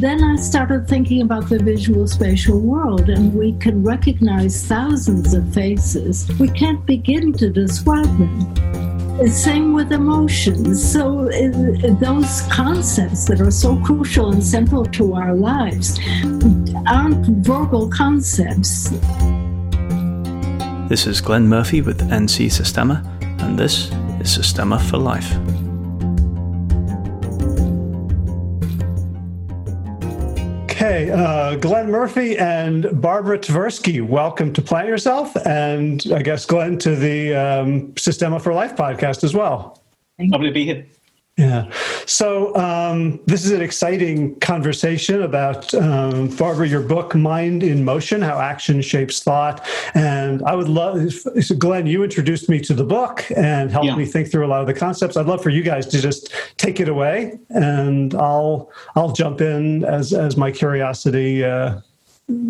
then I started thinking about the visual spatial world, and we can recognize thousands of faces. We can't begin to describe them. Same with emotions. So, those concepts that are so crucial and central to our lives aren't verbal concepts. This is Glenn Murphy with NC Systema, and this is Systema for Life. Okay, uh, Glenn Murphy and Barbara Tversky, welcome to Plant Yourself, and I guess Glenn to the um, Systema for Life podcast as well. Lovely to be here. Yeah. So um, this is an exciting conversation about um, Barbara, your book, Mind in Motion: How Action Shapes Thought. And I would love, so Glenn, you introduced me to the book and helped yeah. me think through a lot of the concepts. I'd love for you guys to just take it away, and I'll I'll jump in as as my curiosity uh,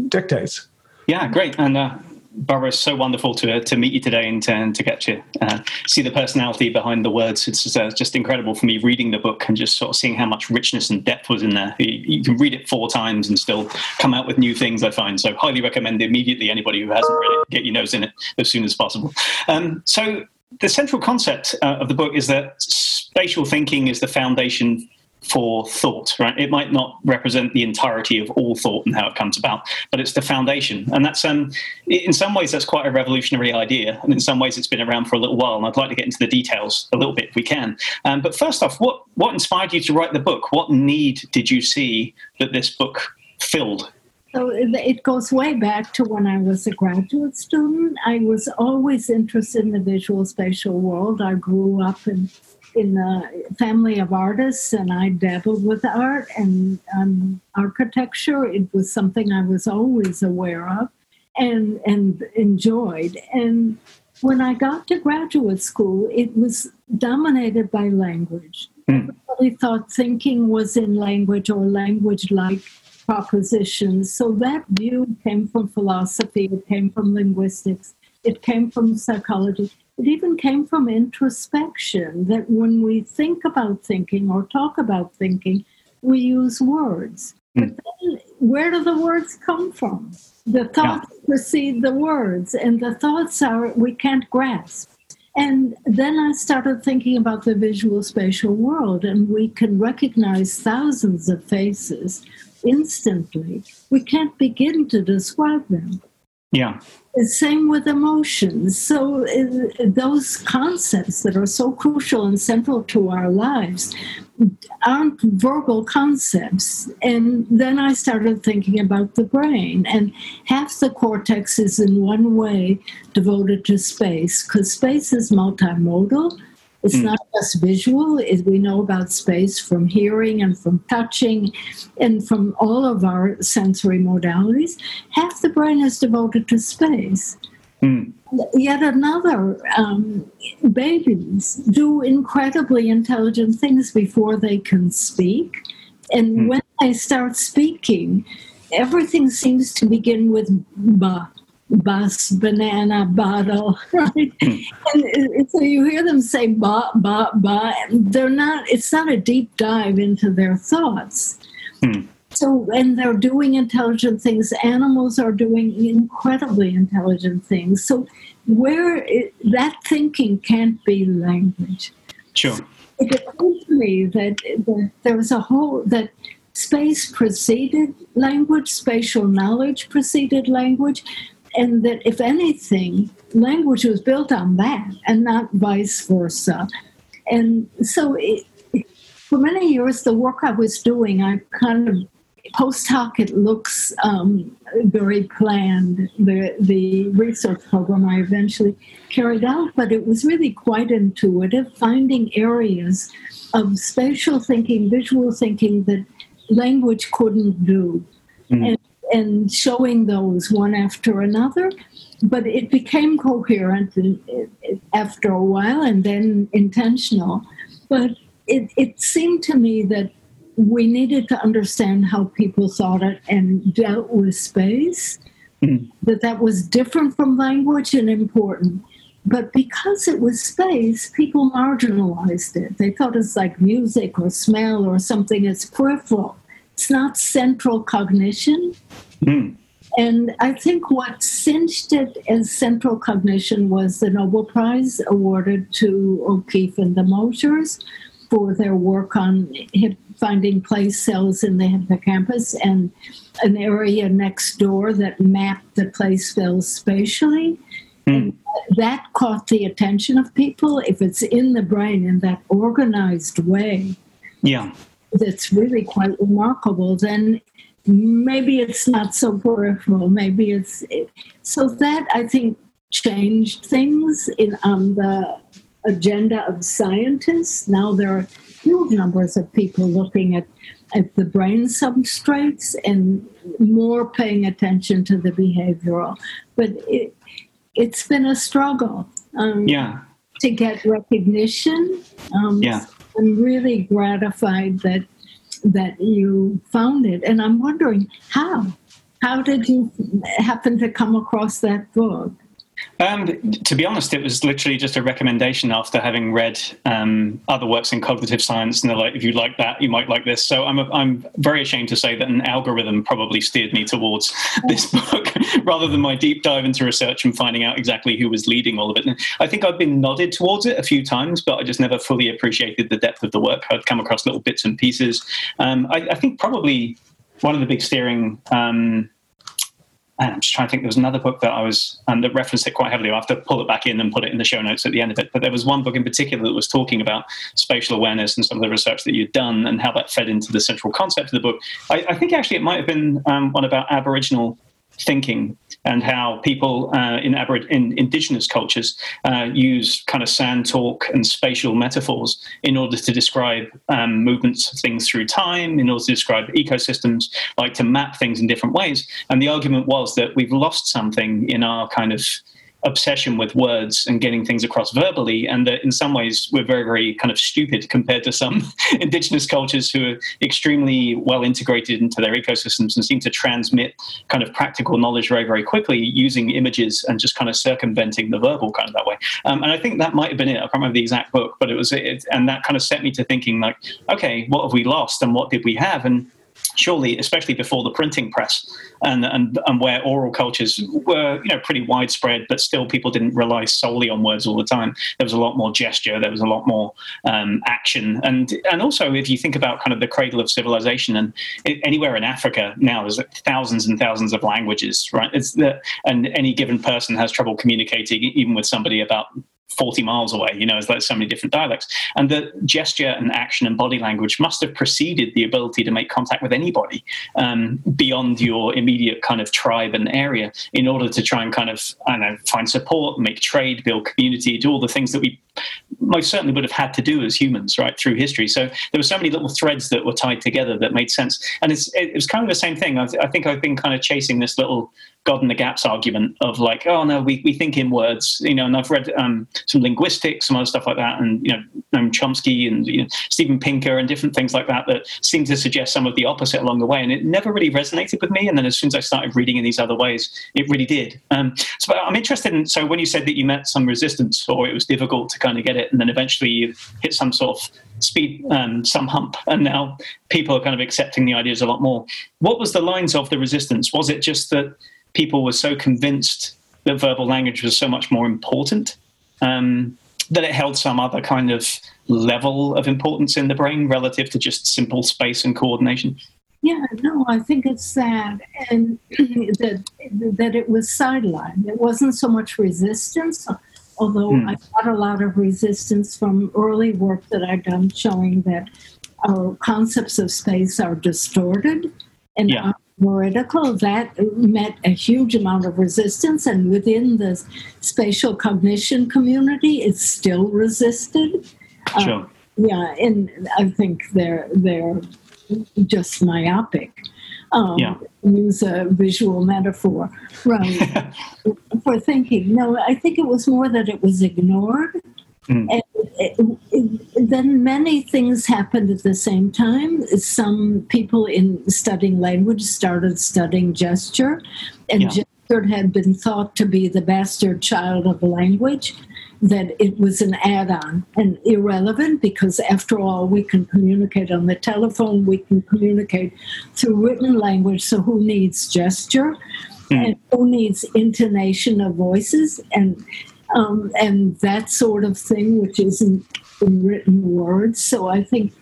dictates. Yeah, great. And uh, It's so wonderful to to meet you today and to, and to get to uh, see the personality behind the words. It's just, uh, just, incredible for me reading the book and just sort of seeing how much richness and depth was in there. You, you, can read it four times and still come out with new things. I find so highly recommend immediately anybody who hasn't read it get your nose in it as soon as possible. Um, so the central concept uh, of the book is that spatial thinking is the foundation for thought, right? It might not represent the entirety of all thought and how it comes about, but it's the foundation. And that's, um, in some ways, that's quite a revolutionary idea. And in some ways, it's been around for a little while. And I'd like to get into the details a little bit if we can. Um, but first off, what, what inspired you to write the book? What need did you see that this book filled? So it goes way back to when I was a graduate student. I was always interested in the visual spatial world. I grew up in in a family of artists and I dabbled with art and um, architecture. It was something I was always aware of and, and enjoyed. And when I got to graduate school, it was dominated by language. Mm. Everybody thought thinking was in language or language like propositions. So that view came from philosophy, it came from linguistics, it came from psychology. It even came from introspection that when we think about thinking or talk about thinking, we use words. Mm. But then where do the words come from? The thoughts yeah. precede the words, and the thoughts are we can't grasp. And then I started thinking about the visual spatial world, and we can recognize thousands of faces instantly. We can't begin to describe them. Yeah. Same with emotions. So, uh, those concepts that are so crucial and central to our lives aren't verbal concepts. And then I started thinking about the brain, and half the cortex is in one way devoted to space, because space is multimodal it's mm. not just visual. It, we know about space from hearing and from touching and from all of our sensory modalities. Half the brain is devoted to space. Mm. Yet another, um, babies do incredibly intelligent things before they can speak. And mm. when they start speaking, everything seems to begin with ba bus, banana, bottle, right? and so you hear them say ba, ba, ba. They're not, it's not a deep dive into their thoughts. Hmm. So, and they're doing intelligent things. Animals are doing incredibly intelligent things. So, where it, that thinking can't be language. Sure. It occurred to me that, that there was a whole, that space preceded language, spatial knowledge preceded language, and that if anything, language was built on that and not vice versa. And so, it, for many years, the work I was doing, I kind of post hoc it looks um, very planned the the research program i eventually carried out but it was really quite intuitive finding areas of spatial thinking visual thinking that language couldn't do mm. and and showing those one after another. But it became coherent after a while and then intentional. But it, it seemed to me that we needed to understand how people thought it and dealt with space, mm-hmm. that that was different from language and important. But because it was space, people marginalized it. They thought it's like music or smell or something it's peripheral it's not central cognition. Mm. And I think what cinched it as central cognition was the Nobel Prize awarded to O'Keefe and the Mosers for their work on finding place cells in the hippocampus and an area next door that mapped the place cells spatially. Mm. And that caught the attention of people. If it's in the brain in that organized way, Yeah. That's really quite remarkable, then maybe it's not so peripheral. Maybe it's so that I think changed things in on the agenda of scientists. Now there are huge numbers of people looking at at the brain substrates and more paying attention to the behavioral. But it, it's been a struggle um, Yeah. to get recognition. Um, Yeah. I'm really gratified that that you found it, and I'm wondering how. How did you happen to come across that book? Um, to be honest, it was literally just a recommendation after having read um, other works in cognitive science, and they're like, "If you like that, you might like this." So I'm a, I'm very ashamed to say that an algorithm probably steered me towards this book rather than my deep dive into research and finding out exactly who was leading all of it. And I think I've been nodded towards it a few times, but I just never fully appreciated the depth of the work. I'd come across little bits and pieces. Um, I, I think probably one of the big steering. And I'm just trying to think. There was another book that I was and that referenced it quite heavily. I'll have to pull it back in and put it in the show notes at the end of it. But there was one book in particular that was talking about spatial awareness and some of the research that you'd done and how that fed into the central concept of the book. I, I think actually it might have been um, one about Aboriginal thinking and how people uh, in, Aborig- in indigenous cultures uh, use kind of sand talk and spatial metaphors in order to describe um, movements of things through time, in order to describe ecosystems, like to map things in different ways. And the argument was that we've lost something in our kind of obsession with words and getting things across verbally, and that in some ways we're very, very kind of stupid compared to some indigenous cultures who are extremely well integrated into their ecosystems and seem to transmit kind of practical knowledge very, very quickly using images and just kind of circumventing the verbal kind of that way. Um, and I think that might have been it. I can't remember the exact book, but it was it, and that kind of set me to thinking like, okay, what have we lost and what did we have? And surely, especially before the printing press and, and, and where oral cultures were, you know, pretty widespread, but still people didn't rely solely on words all the time. There was a lot more gesture. There was a lot more um, action. And, and also, if you think about kind of the cradle of civilization and anywhere in Africa now, there's thousands and thousands of languages, right? It's the, and any given person has trouble communicating even with somebody about 40 miles away you know there's like so many different dialects. And the gesture and action and body language must have preceded the ability to make contact with anybody um, beyond your immediate kind of tribe and area in order to try and kind of i don't know find support make trade build community do all the things that we most certainly would have had to do as humans right through history. So there were so many little threads that were tied together that made sense. And it's it was kind of the same thing. I, I think i've been kind of chasing this little God in the gaps argument of like, oh no, we, we think in words, you know, and I've read um, some linguistics, some other stuff like that, and you know, um, Chomsky and you know, Steven Pinker and different things like that that seem to suggest some of the opposite along the way, and it never really resonated with me. And then as soon as I started reading in these other ways, it really did. Um, so I'm interested in. So when you said that you met some resistance or it was difficult to kind of get it, and then eventually you hit some sort of speed, um, some hump, and now people are kind of accepting the ideas a lot more. What was the lines of the resistance? Was it just that people were so convinced that verbal language was so much more important um, that it held some other kind of level of importance in the brain relative to just simple space and coordination? Yeah, no, I think it's sad, and that that it was sidelined. It wasn't so much resistance, although Hmm. I got a lot of resistance from early work that I've done showing that our concepts of space are distorted and Yeah. Theoretical. That met a huge amount of resistance, and within the spatial cognition community, it's still resisted. Uh, Sure. yeah, and I think they're they're just myopic. Um, Yeah. Use a visual metaphor, right? for thinking. No, I think it was more that it was ignored, Mm. and it, it, then many things happened at the same time. Some people in studying language started studying gesture, and Yeah. gesture had been thought to be the bastard child of language. that it was an add on and irrelevant because, after all, we can communicate on the telephone, we can communicate through written language. So, who needs gesture? Mm. And who needs intonation of voices and um, and that sort of thing, which isn't in written words. So I think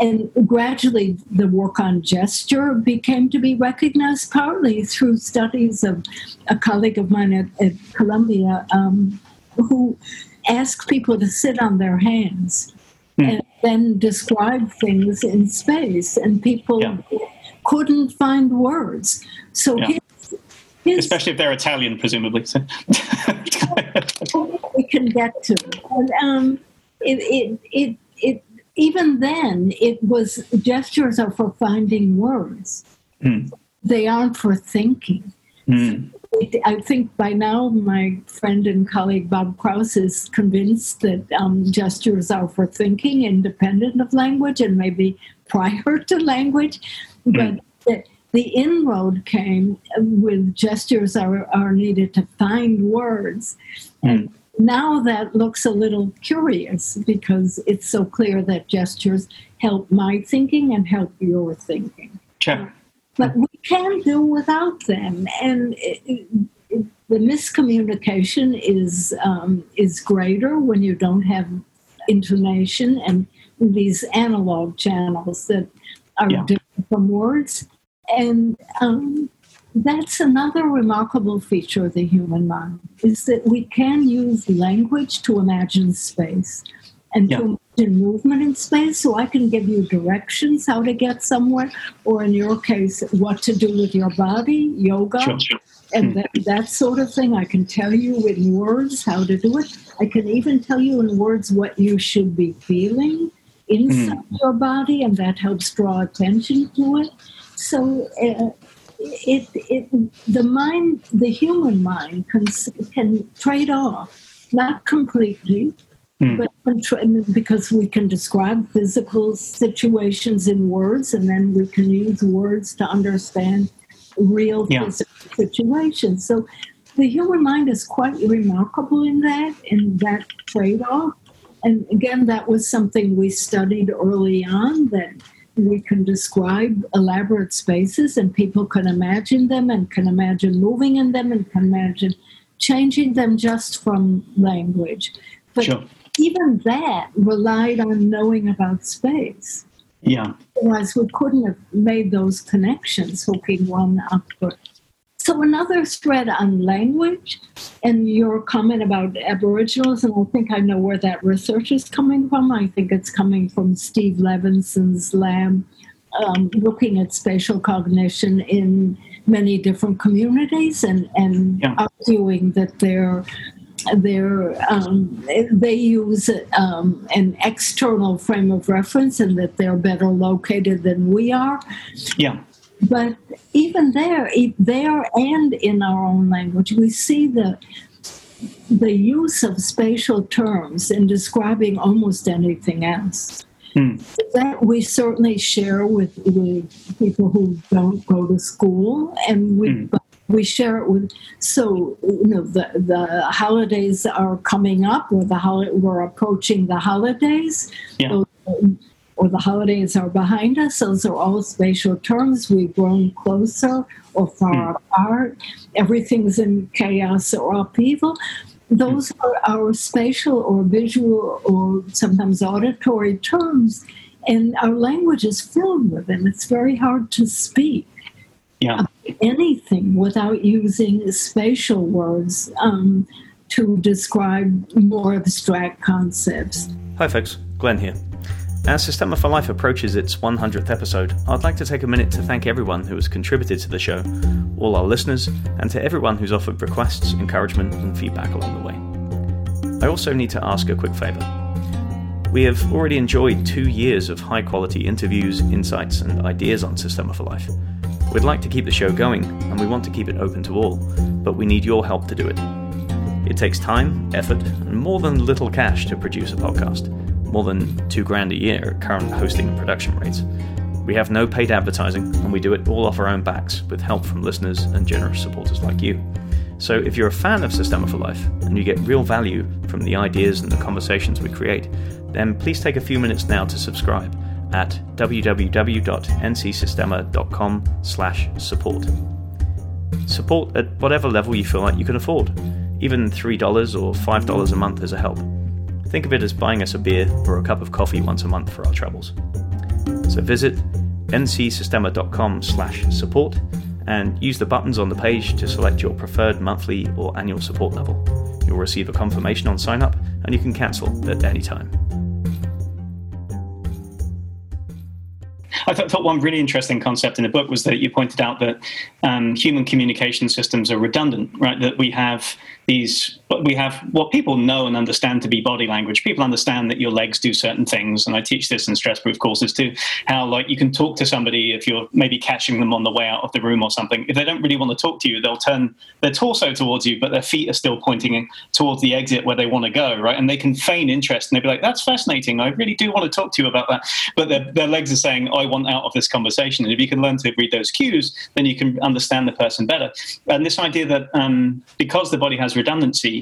and gradually the work on gesture became to be recognized partly through studies of a colleague of mine at, at Columbia um, who asked people to sit on their hands mm. and then describe things in space, and people yeah. couldn't find words. So yeah. his, his, especially if they're Italian, presumably. So. we can get to, and um, it, it it it even then, it was gestures are for finding words. Mm. They aren't for thinking. Mm. It, I think by now my friend and colleague Bob Krauss is convinced that um, gestures are for thinking, independent of language, and maybe prior to language. Mm. But the, inroad came with gestures are, are needed to find words. And now that looks a little curious because it's so clear that gestures help my thinking and help your thinking. Sure. But we can do without them, and it, it, the miscommunication is um, is greater when you don't have intonation and these analog channels that are yeah. different from words. And um, that's another remarkable feature of the human mind is that we can use language to imagine space and yeah. to imagine movement in space so i can give you directions how to get somewhere or in your case what to do with your body yoga sure, sure. and hmm. that, that sort of thing i can tell you in words how to do it i can even tell you in words what you should be feeling inside mm. your body and that helps draw attention to it so uh, it, it the mind, the human mind, can can trade off, not completely, mm. but because we can describe physical situations in words, and then we can use words to understand real yeah. physical situations. So the human mind is quite remarkable in that, in that trade off. And again, that was something we studied early on that we can describe elaborate spaces and people can imagine them and can imagine moving in them and can imagine changing them just from language. But sure. even that relied on knowing about space. Yeah. Otherwise, we couldn't have made those connections, hooking one up so another thread on language and your comment about Aboriginals, and I think I know where that research is coming from. I think it's coming from Steve Levinson's lab, um, looking at spatial cognition in many different communities and, and yeah. arguing that they're they're, um, they use um, an external frame of reference and that they're better located than we are. Yeah. But even there, there and in our own language, we see the the use of spatial terms in describing almost anything else. Hmm. That we certainly share with, with people who don't go to school, and we hmm. we share it with. So you know, the the holidays are coming up, or the hol- we're approaching the holidays. Yeah. So, or the holidays are behind us. Those are all spatial terms. We've grown closer or far mm. apart. Everything's in chaos or upheaval. Those mm. are our spatial or visual or sometimes auditory terms, and our language is filled with them. It's very hard to speak. Yeah. anything without using spatial words um, to describe more abstract concepts. Hi, folks. Glenn here. As Systema for Life approaches its 100th episode, I'd like to take a minute to thank everyone who has contributed to the show, all our listeners, and to everyone who's offered requests, encouragement, and feedback along the way. I also need to ask a quick favour. We have already enjoyed two years of high quality interviews, insights, and ideas on Systema for Life. We'd like to keep the show going, and we want to keep it open to all, but we need your help to do it. It takes time, effort, and more than little cash to produce a podcast more than two grand a year at current hosting and production rates. We have no paid advertising, and we do it all off our own backs with help from listeners and generous supporters like you. So if you're a fan of Systema for Life and you get real value from the ideas and the conversations we create, then please take a few minutes now to subscribe at www.ncsystema.com slash support. Support at whatever level you feel like you can afford. Even $3 or $5 a month is a help. Think of it as buying us a beer or a cup of coffee once a month for our troubles. So visit ncsystema.com slash support and use the buttons on the page to select your preferred monthly or annual support level. You'll receive a confirmation on sign up and you can cancel at any time. I thought, thought, one really interesting concept in the book was that you pointed out that um, human communication systems are redundant, right? That we have these we have what people know and understand to be body language. People understand that your legs do certain things, and I teach this in stress proof courses too. How like you can talk to somebody if you're maybe catching them on the way out of the room or something. If they don't really want to talk to you, they'll turn their torso towards you, but their feet are still pointing towards the exit where they want to go, right? And they can feign interest, and they'll be like, "That's fascinating. I really do want to talk to you about that." But their, their legs are saying, "I want out of this conversation." And if you can learn to read those cues, then you can understand the person better. And this idea that um, because the body has redundancy,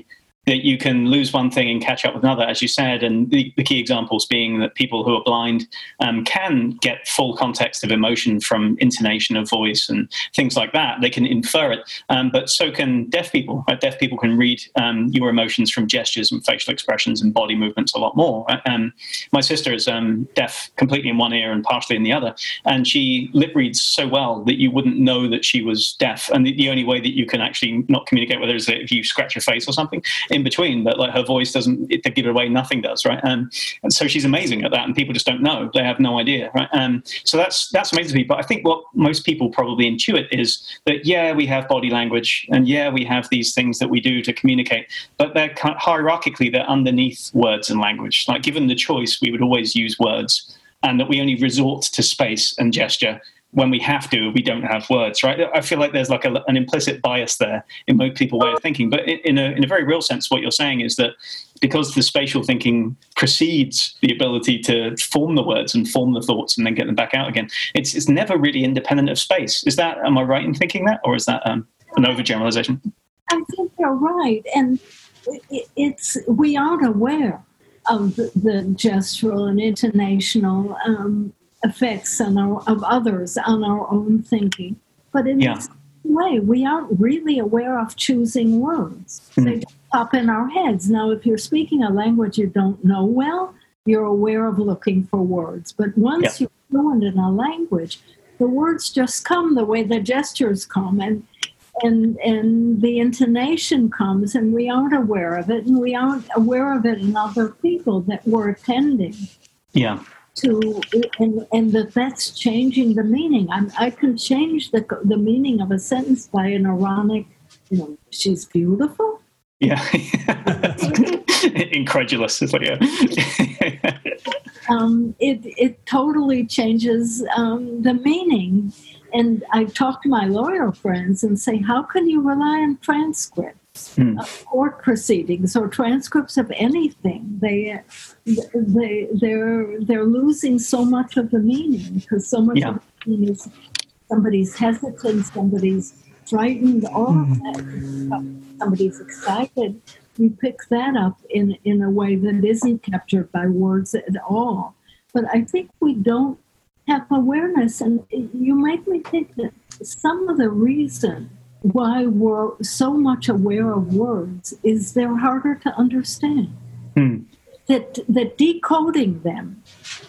that you can lose one thing and catch up with another, as you said. And the, the key examples being that people who are blind um, can get full context of emotion from intonation of voice and things like that. They can infer it, um, but so can deaf people. Right? Deaf people can read um, your emotions from gestures and facial expressions and body movements a lot more. Um, my sister is um, deaf completely in one ear and partially in the other, and she lip reads so well that you wouldn't know that she was deaf. And the, the only way that you can actually not communicate with her is if you scratch your face or something in between, but like her voice doesn't it, give it away, nothing does, right? Um, and so she's amazing at that, and people just don't know; they have no idea, right? Um, so that's that's amazing to me. But I think what most people probably intuit is that yeah, we have body language, and yeah, we have these things that we do to communicate, but they're kind of hierarchically they're underneath words and language. Like given the choice, we would always use words, and that we only resort to space and gesture when we have to, we don't have words, right? I feel like there's like a, an implicit bias there in most people' way of thinking. But in a, in a very real sense, what you're saying is that because the spatial thinking precedes the ability to form the words and form the thoughts and then get them back out again, it's, it's never really independent of space. Is that, am I right in thinking that? Or is that um, an overgeneralization? I think you're right. And it's, we aren't aware of the, the gestural and intonational um, effects on our, of others on our own thinking. But in yeah. this way, we aren't really aware of choosing words. Mm-hmm. They pop in our heads. Now, if you're speaking a language you don't know well, you're aware of looking for words. But once yeah. you're fluent in a language, the words just come the way the gestures come, and and and the intonation comes, and we aren't aware of it, and we aren't aware of it in other people that we're attending. Yeah to and, and that that's changing the meaning. I'm, I can change the the meaning of a sentence by an ironic, you know, she's beautiful. Yeah, incredulous. It's like yeah. um, it it totally changes um, the meaning. And I talk to my lawyer friends and say, how can you rely on transcript? Mm. of court proceedings or transcripts of anything. They, they, they're, they're losing so much of the meaning because so much yeah. of the meaning is somebody's hesitant, somebody's frightened, all mm. of that. Somebody's excited. We pick that up in, in a way that isn't captured by words at all. But I think we don't have awareness, and you make me think that some of the reason why we're so much aware of words is they're harder to understand. Mm. That, that decoding them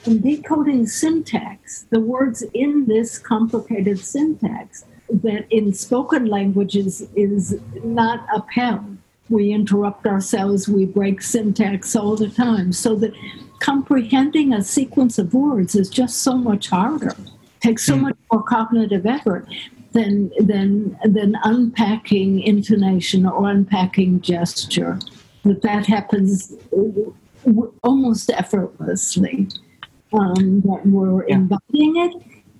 and decoding syntax, the words in this complicated syntax that in spoken languages is not upheld. We interrupt ourselves, we break syntax all the time. So that comprehending a sequence of words is just so much harder, takes so mm. much more cognitive effort than than than unpacking intonation or unpacking gesture. That that happens almost effortlessly. Um, that we're yeah. embodying it,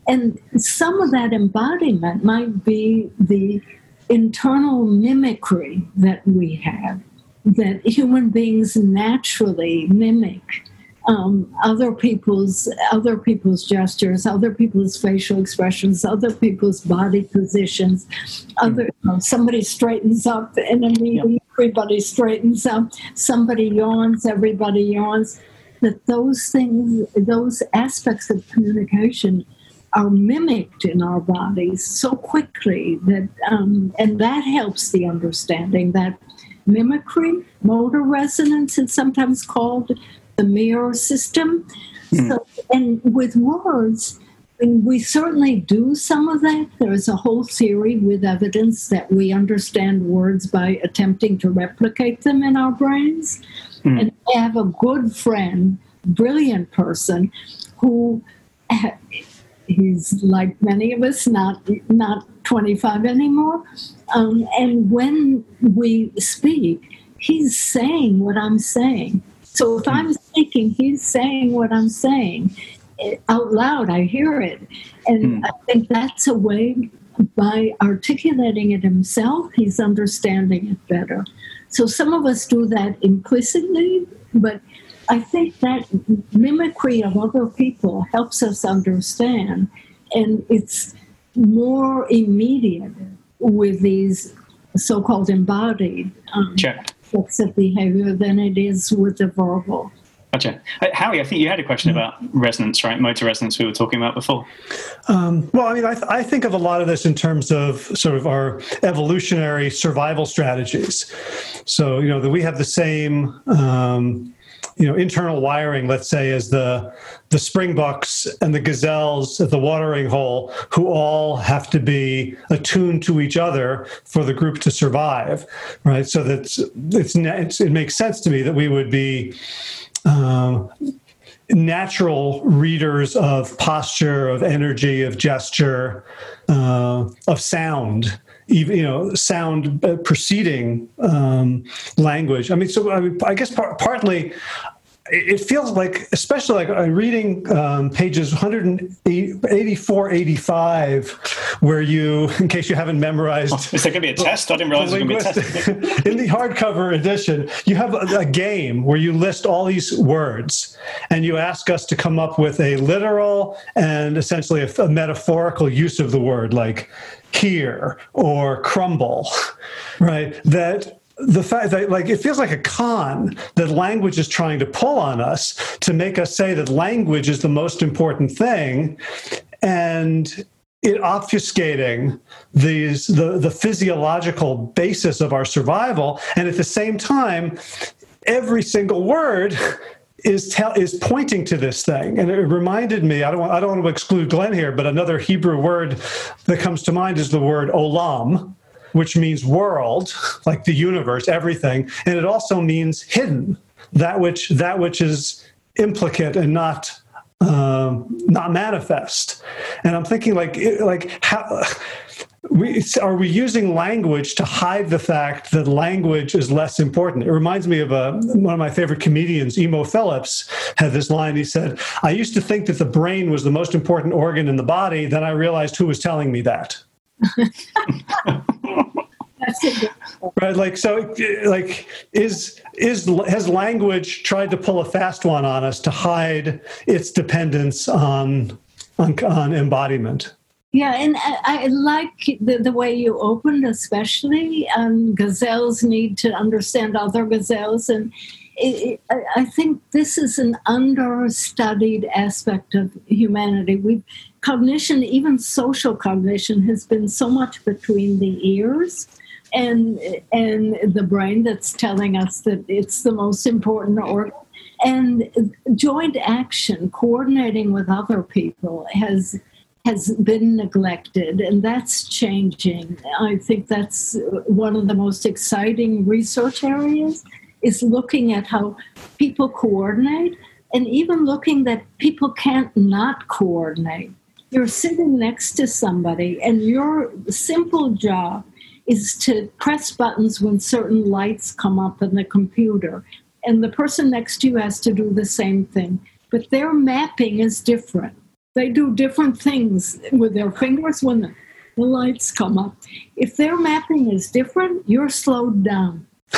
and some of that embodiment might be the internal mimicry that we have that human beings naturally mimic um, other people's other people's gestures, other people's facial expressions, other people's body positions. Other know, somebody straightens up in a meeting, yep. everybody straightens up. Somebody yawns, everybody yawns. That those things, those aspects of communication are mimicked in our bodies so quickly that, um, and that helps the understanding that mimicry, motor resonance, it's sometimes called the mirror system. Mm. So, and with words, and we certainly do some of that. There's a whole theory with evidence that we understand words by attempting to replicate them in our brains. Mm. And I have a good friend, brilliant person, who he's like many of us, not not 25 anymore. Um, and when we speak, he's saying what I'm saying. So if I'm speaking, he's saying what I'm saying out loud. I hear it. And mm. I think that's a way by articulating it himself, he's understanding it better. So some of us do that implicitly, but I think that mimicry of other people helps us understand, and it's more immediate with these so called embodied um, Check of behavior than it is with the verbal. Gotcha. Uh, Howie, I think you had a question about resonance, right? Motor resonance we were talking about before. Um, well, I mean, I, th- I, think of a lot of this in terms of sort of our evolutionary survival strategies. So, you know, that we have the same um, you know internal wiring let's say as the the springbucks and the gazelles at the watering hole who all have to be attuned to each other for the group to survive right so that's it's, it's it makes sense to me that we would be um, natural readers of posture of energy of gesture uh, of sound even you know sound uh, preceding um, language. I mean, so I, mean, I guess par- partly it feels like, especially like I'm reading um, pages 184, 85, where you, in case you haven't memorized. Oh, is there going to be a test? I didn't realize it was going to be a test. in the hardcover edition, you have a, a, game where you list all these words and you ask us to come up with a literal and essentially a, a metaphorical use of the word, like here or crumble, right? That the fact that like it feels like a con that language is trying to pull on us to make us say that language is the most important thing and it obfuscating these the the physiological basis of our survival and at the same time every single word is tell, is pointing to this thing, and it reminded me. I don't want, I don't want to exclude Glenn here, but another Hebrew word that comes to mind is the word olam, which means world, like the universe, everything, and it also means hidden, that which that which is implicate and not um, not manifest. And I'm thinking like like how we, are we using language to hide the fact that language is less important? It reminds me of a, one of my favorite comedians, Emo Philips, had this line. He said, I used to think that the brain was the most important organ in the body. Then I realized who was telling me that. right like so like is is has language tried to pull a fast one on us to hide its dependence on on, on embodiment yeah, and I, I like the, the, way you opened, especially. Um, gazelles need to understand other gazelles. And it, it, I think this is an understudied aspect of humanity. We cognition, even social cognition, has been so much between the ears and and the brain that's telling us that it's the most important organ. And joint action, coordinating with other people, has has been neglected, and that's changing. I think that's one of the most exciting research areas is looking at how people coordinate and even looking that people can't not coordinate. You're sitting next to somebody, and your simple job is to press buttons when certain lights come up in the computer, and the person next to you has to do the same thing. But their mapping is different they do different things with their fingers when the, the lights come up. If their mapping is different, you're slowed down.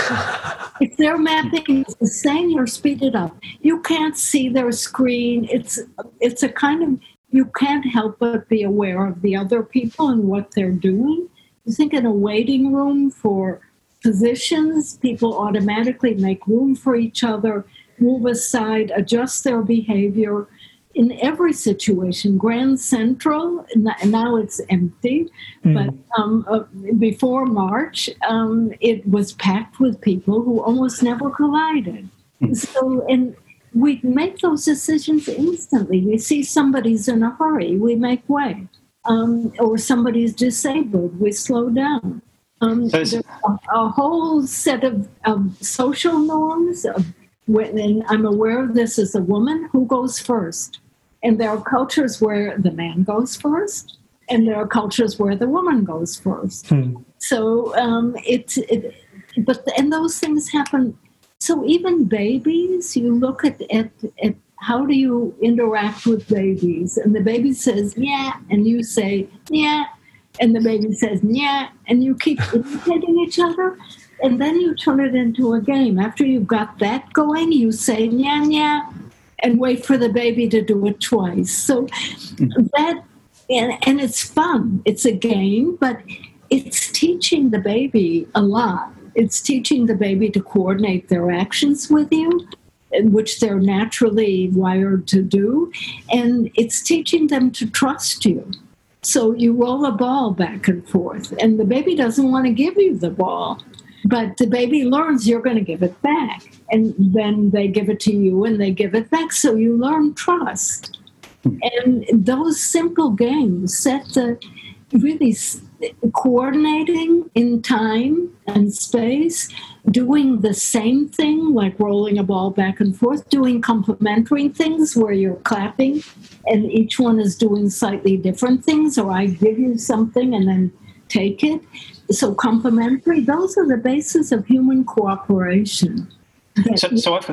if their mapping is the same you're speeded up, you can't see their screen. It's it's a kind of you can't help but be aware of the other people and what they're doing. You think in a waiting room for positions, people automatically make room for each other, move aside, adjust their behavior in every situation. Grand Central, now it's empty, mm. but um, uh, before March, um, it was packed with people who almost never collided. Mm. So, and we make those decisions instantly. We see somebody's in a hurry, we make way. Um, or somebody's disabled, we slow down. Um, there's a, a, whole set of, of social norms. Of, when, and I'm aware of this as a woman who goes first. And there are cultures where the man goes first, and there are cultures where the woman goes first. Hmm. So um, it's, it, but and those things happen so even babies, you look at, at, at how do you interact with babies? And the baby says, yeah, and you say, yeah, and the baby says, yeah, and you keep imitating each other. And then you turn it into a game. After you've got that going, you say, yeah, yeah, and wait for the baby to do it twice. So hmm. that, and, and it's fun. It's a game, but it's teaching the baby a lot it's teaching the baby to coordinate their actions with you, which they're naturally wired to do. And it's teaching them to trust you. So you roll a ball back and forth, and the baby doesn't want to give you the ball. But the baby learns you're going to give it back. And then they give it to you and they give it back. So you learn trust. Hmm. And those simple games set the really coordinating in time and space, doing the same thing, like rolling a ball back and forth, doing complementary things where you're clapping and each one is doing slightly different things, or I give you something and then take it. So, complementary, those are the basis of human cooperation. So, so I've,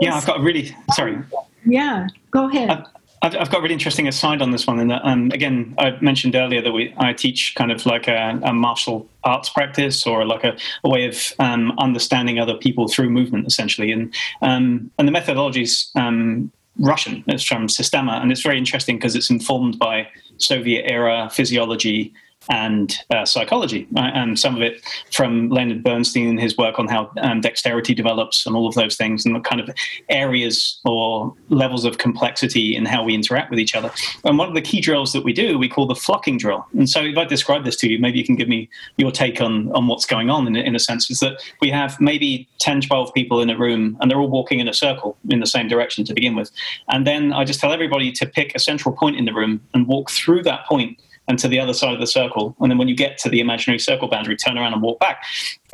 yeah, I've got a really, sorry. Yeah, go ahead. I've, I've, I've got a really interesting aside on this one. And um, again, I mentioned earlier that we I teach kind of like a, a martial arts practice or like a, a way of um, understanding other people through movement, essentially. And um, and the methodology is um, Russian. It's from Systema, and it's very interesting because it's informed by Soviet era physiology and uh, psychology, right? and some of it from Leonard Bernstein and his work on how um, dexterity develops and all of those things, and the kind of areas or levels of complexity in how we interact with each other. And one of the key drills that we do, we call the flocking drill. And so, if I describe this to you, maybe you can give me your take on on what's going on. In, in a sense, is that we have maybe 10, 12 people in a room, and they're all walking in a circle in the same direction to begin with, and then I just tell everybody to pick a central point in the room and walk through that point and to the other side of the circle. And then when you get to the imaginary circle boundary, turn around and walk back.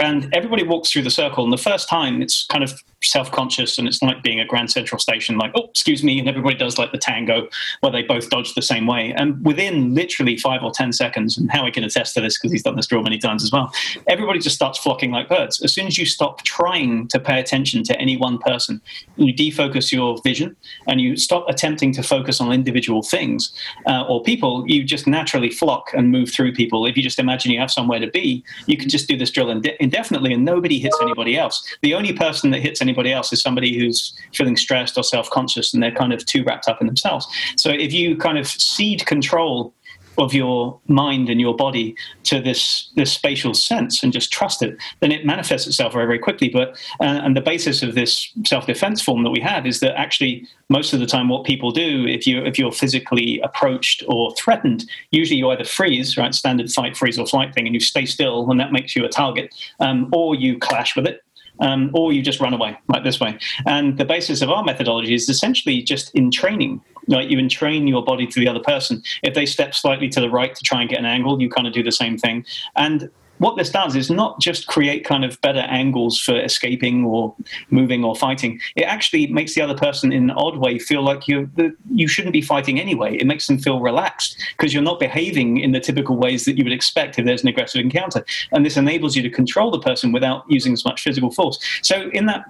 And everybody walks through the circle. And the first time, it's kind of self conscious and it's like being at Grand Central Station, like, oh, excuse me. And everybody does like the tango where they both dodge the same way. And within literally five or 10 seconds, and Howie can attest to this because he's done this drill many times as well, everybody just starts flocking like birds. As soon as you stop trying to pay attention to any one person, you defocus your vision and you stop attempting to focus on individual things uh, or people, you just naturally flock and move through people. If you just imagine you have somewhere to be, you can just do this drill in indefinitely and nobody hits anybody else. The only person that hits anybody else is somebody who's feeling stressed or self conscious and they're kind of too wrapped up in themselves. So if you kind of cede control of your mind and your body to this this spatial sense and just trust it, then it manifests itself very very quickly. But uh, and the basis of this self defense form that we have is that actually most of the time what people do if you if you're physically approached or threatened, usually you either freeze, right, standard fight, freeze or flight thing, and you stay still, and that makes you a target, um, or you clash with it um, or you just run away like this way. And the basis of our methodology is essentially just entraining. Like you entrain your body to the other person. If they step slightly to the right to try and get an angle, you kind of do the same thing. And what this does is not just create kind of better angles for escaping or moving or fighting. It actually makes the other person in an odd way feel like you you shouldn't be fighting anyway. It makes them feel relaxed because you're not behaving in the typical ways that you would expect if there's an aggressive encounter. And this enables you to control the person without using as much physical force. So in that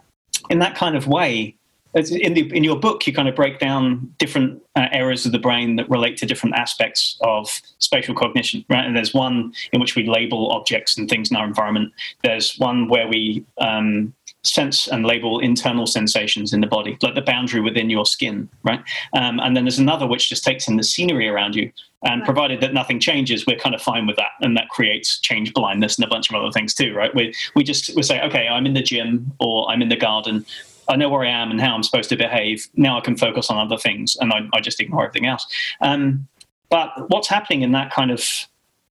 in that kind of way, in the in your book you kind of break down different uh, areas of the brain that relate to different aspects of spatial cognition right? And there's one in which we label objects and things in our environment. There's one where we um, sense and label internal sensations in the body like the boundary within your skin right? Um, and then there's another which just takes in the scenery around you. And right. provided that nothing changes we're kind of fine with that. And that creates change blindness and a bunch of other things too right? We, we just we say okay i'm in the gym or i'm in the garden I know where I am and how I'm supposed to behave. Now I can focus on other things, and I, I just ignore everything else. Um, but what's happening in that kind of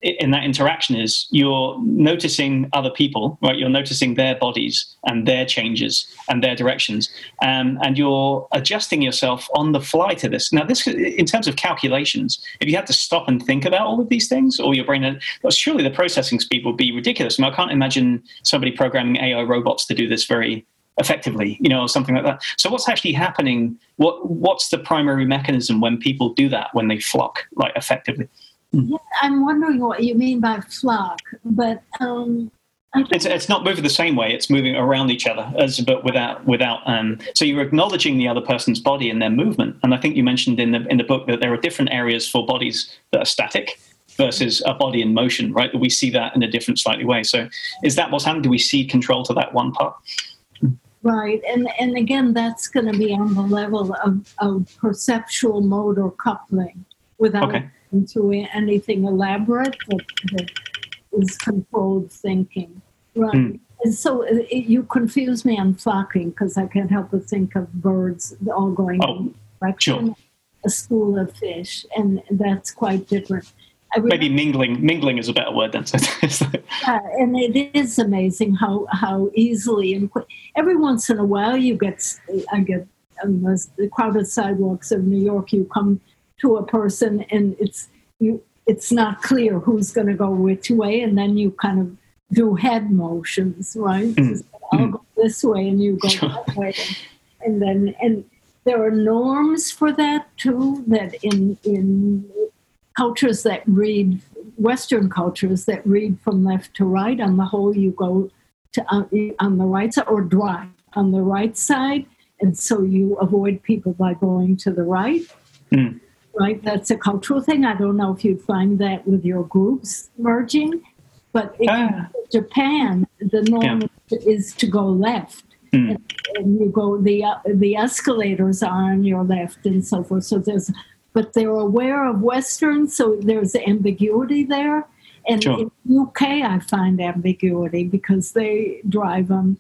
in that interaction is you're noticing other people, right? You're noticing their bodies and their changes and their directions, um, and you're adjusting yourself on the fly to this. Now, this, in terms of calculations, if you had to stop and think about all of these things, or your brain, well, surely the processing speed would be ridiculous. I, mean, I can't imagine somebody programming AI robots to do this very effectively, you know, something like that. So what's actually happening? What what's the primary mechanism when people do that when they flock, like effectively? Yeah, I'm wondering what you mean by flock, but um, it's it's not moving the same way. It's moving around each other, as but without without. Um, so you're acknowledging the other person's body and their movement. And I think you mentioned in the in the book that there are different areas for bodies that are static versus a body in motion, right? That we see that in a different, slightly way. So is that what's happening? Do we see control to that one part? Right, and and again, that's going to be on the level of, of perceptual motor coupling without okay. into anything elaborate that, that is controlled thinking. Right. Mm. And so it, uh, you confuse me on flocking because I can't help but think of birds all going oh, in direction. Sure. A school of fish, and that's quite different. Maybe mingling. Mingling is a better word than. yeah, and it is amazing how how easily and quick. Every once in a while, you get I get on the crowded sidewalks of New York. You come to a person, and it's you. It's not clear who's going to go which way, and then you kind of do head motions, right? Mm. I'll mm. go this way, and you go that way, and, and then and there are norms for that too. That in in cultures that read Western cultures that read from left to right. On the whole, you go to uh, on the right side or drive on the right side, and so you avoid people by going to the right. Mm. Right, that's a cultural thing. I don't know if you'd find that with your groups merging, but in ah. Japan, the norm yeah. is to go left. Mm. And, and, you go the uh, the escalators are on your left and so forth. So there's but they're aware of Western, so there's ambiguity there. And sure. in UK, I find ambiguity because they drive them.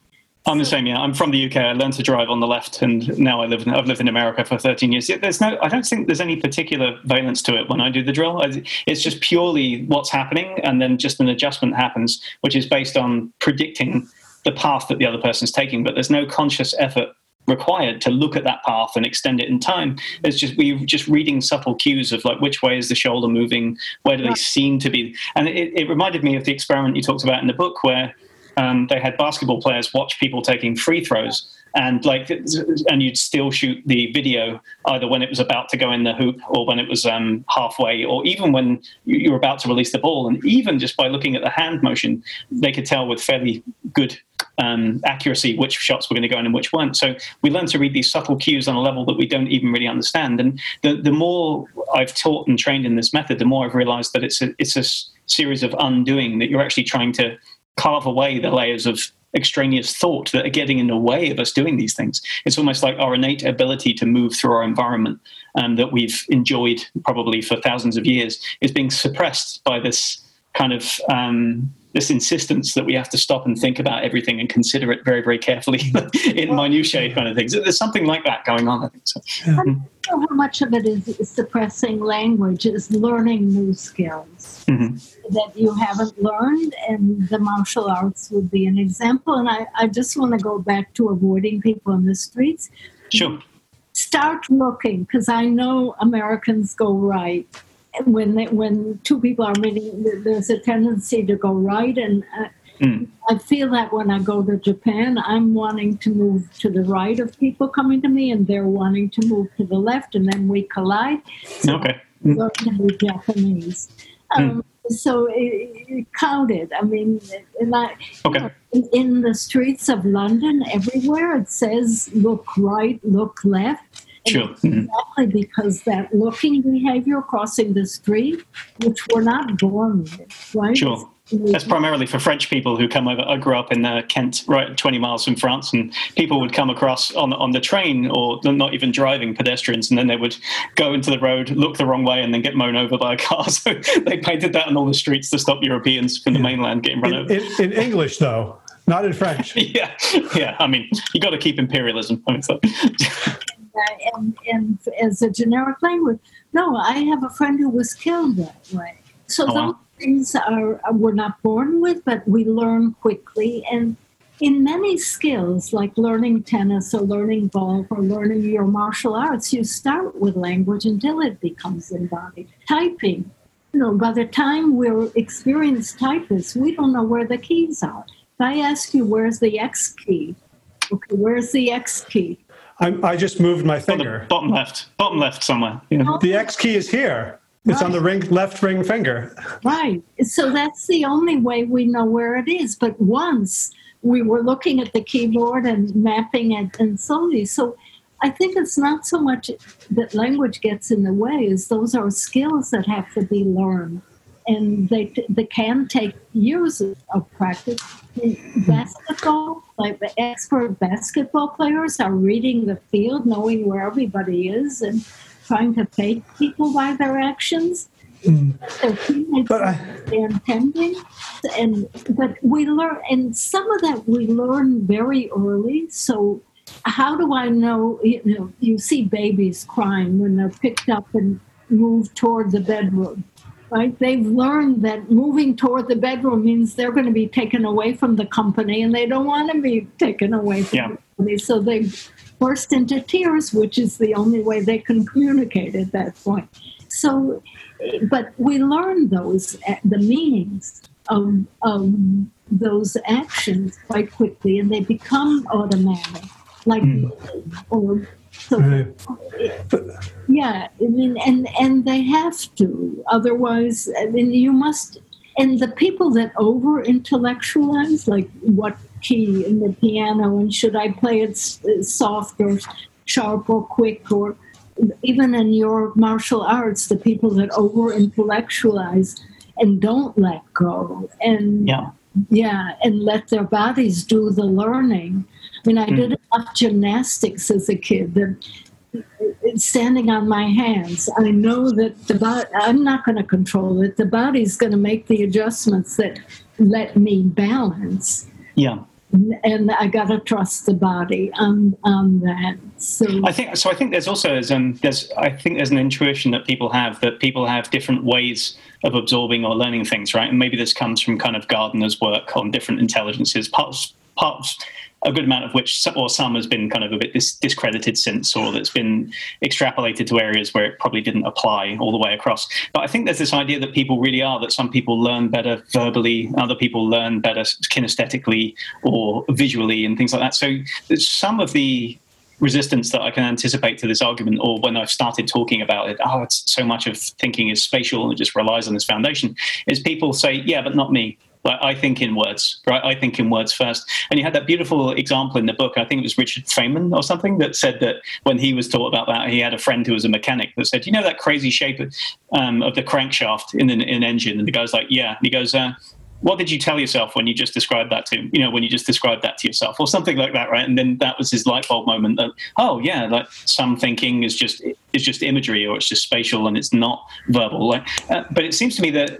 I'm the same. Yeah, I'm from the UK. I learned to drive on the left, and now I live. In, I've lived in America for 13 years. There's no. I don't think there's any particular valence to it when I do the drill. It's just purely what's happening, and then just an adjustment happens, which is based on predicting the path that the other person's taking. But there's no conscious effort required to look at that path and extend it in time. It's just we're just reading subtle cues of like which way is the shoulder moving, where do they seem to be, and it, it reminded me of the experiment you talked about in the book where um, they had basketball players watch people taking free throws and like and you'd still shoot the video either when it was about to go in the hoop or when it was um, halfway or even when you were about to release the ball. And even just by looking at the hand motion they could tell with fairly good um, accuracy which shots were going to go in and which weren't. So we learn to read these subtle cues on a level that we don't even really understand. And the, the more i've taught and trained in this method the more i've realized that it's a, it's a series of undoing that you're actually trying to carve away the layers of extraneous thought that are getting in the way of us doing these things. It's almost like our innate ability to move through our environment um, that we've enjoyed probably for thousands of years is being suppressed by this kind of um, this insistence that we have to stop and think about everything and consider it very, very carefully in minutiae kind of things. There's something like that going on, I think. So. I don't know how much of it is suppressing language, is learning new skills mm-hmm. that you haven't learned, and the martial arts would be an example. And I, I just want to go back to avoiding people in the streets. Sure. Start looking, because I know Americans go right when they, when two people are meeting, there's a tendency to go right, and uh, mm. I feel that when I go to Japan, I'm wanting to move to the right of people coming to me, and they're wanting to move to the left, and then we collide. So okay. Mm. Learn to be Japanese. Um, mm. so it, it counted. I mean, and I, okay. in, in the streets of London, everywhere it says "look right, look left." Sure. Exactly because that looking behavior crossing the street, which we're not born with, right? Sure. That's primarily for French people who come over. I grew up in uh, Kent, right 20 miles from France, and people would come across on on the train or not even driving pedestrians, and then they would go into the road, look the wrong way, and then get mown over by a car. So they painted that on all the streets to stop Europeans from the mainland getting run in, over. In, in English, though, not in French. yeah, yeah. I mean, you got to keep imperialism. I mean, so. and, and as a generic language, no, I have a friend who was killed that way. So Oh, wow. those things are uh, we're not born with, but we learn quickly. And in many skills, like learning tennis or learning golf or learning your martial arts, you start with language until it becomes embodied. Typing, you know, by the time we're experienced typists, we don't know where the keys are. If I ask you, where's the X key? Okay, where's the X key? I'm, I just moved my On the finger. bottom left, bottom left somewhere. Yeah. Oh. The X key is here. It's on the ring, left ring finger. Right. So that's the only way we know where it is. But once we were looking at the keyboard and mapping it and slowly. So I think it's not so much that language gets in the way as those are skills that have to be learned. And they, they can take years of practice. In basketball, like the expert basketball players are reading the field, knowing where everybody is, and trying to fake people by their actions. Mm. Their teammates But I- they're intending, and but we learn, and some of that we learn very early. So, how do I know? You know, you see babies crying when they're picked up and moved toward the bedroom. Right? They've learned that moving toward the bedroom means they're going to be taken away from the company, and they don't want to be taken away from Yeah. the company. So they burst into tears, which is the only way they can communicate at that point. So, but we learn those uh, the meanings of, of those actions quite quickly, and they become automatic, like or so. Right. Yeah, I mean, and and they have to. Otherwise, I mean, you must. And the people that over intellectualize, like what key in the piano, and should I play it s- soft or sharp or quick, or even in your martial arts, the people that over intellectualize and don't let go, and Yeah. yeah, and let their bodies do the learning. I mean, I did enough gymnastics as a kid that standing on my hands, I know that the body, I'm not going to control it. The body's going to make the adjustments that let me balance. Yeah. And I got to trust the body on, on that. So, I think so. I think there's also there's, um, there's I think there's an intuition that people have that people have different ways of absorbing or learning things, right? And maybe this comes from kind of Gardner's work on different intelligences. Parts parts a good amount of which or some has been kind of a bit dis- discredited since or that's been extrapolated to areas where it probably didn't apply all the way across but i think there's this idea that people really are that some people learn better verbally other people learn better kinesthetically or visually and things like that so some of the resistance that I can anticipate to this argument, or when I've started talking about it, oh, it's so much of thinking is spatial and it just relies on this foundation, is people say, yeah, but not me. I think in words, right? I think in words first. And you had that beautiful example in the book. I think it was Richard Feynman or something that said that when he was taught about that, he had a friend who was a mechanic that said, "You know that crazy shape of, um, of the crankshaft in an, in engine?" And the guy's like, "Yeah." And he goes, uh, what did you tell yourself when you just described that to him? you know when you just described that to yourself or something like that right and then that was his light bulb moment that oh yeah like some thinking is just is just imagery or it's just spatial and it's not verbal like uh, but it seems to me that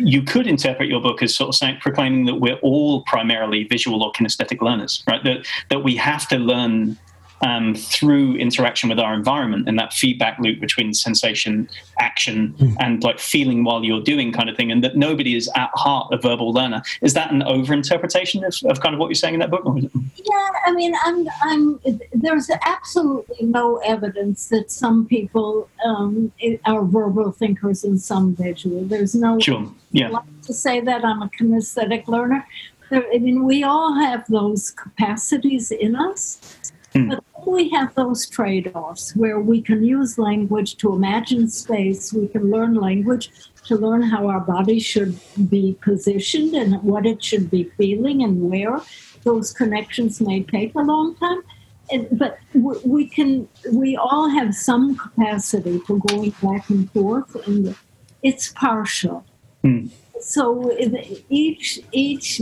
you could interpret your book as sort of saying proclaiming that we're all primarily visual or kinesthetic learners right? That that we have to learn um, through interaction with our environment and that feedback loop between sensation, action, and like feeling while you're doing kind of thing, and that nobody is at heart a verbal learner. Is that an overinterpretation of, of kind of what you're saying in that book? Or is it- Yeah, I mean, I'm, I'm. There's absolutely no evidence that some people um, are verbal thinkers and some visual. There's no. Sure. Yeah. I like to say that I'm a kinesthetic learner. I mean, we all have those capacities in us, Hmm. but we have those trade offs where we can use language to imagine space, we can learn language to learn how our body should be positioned and what it should be feeling and where. Those connections may take a long time. but we can, we all have some capacity for going back and forth, and it's partial. Mm so each each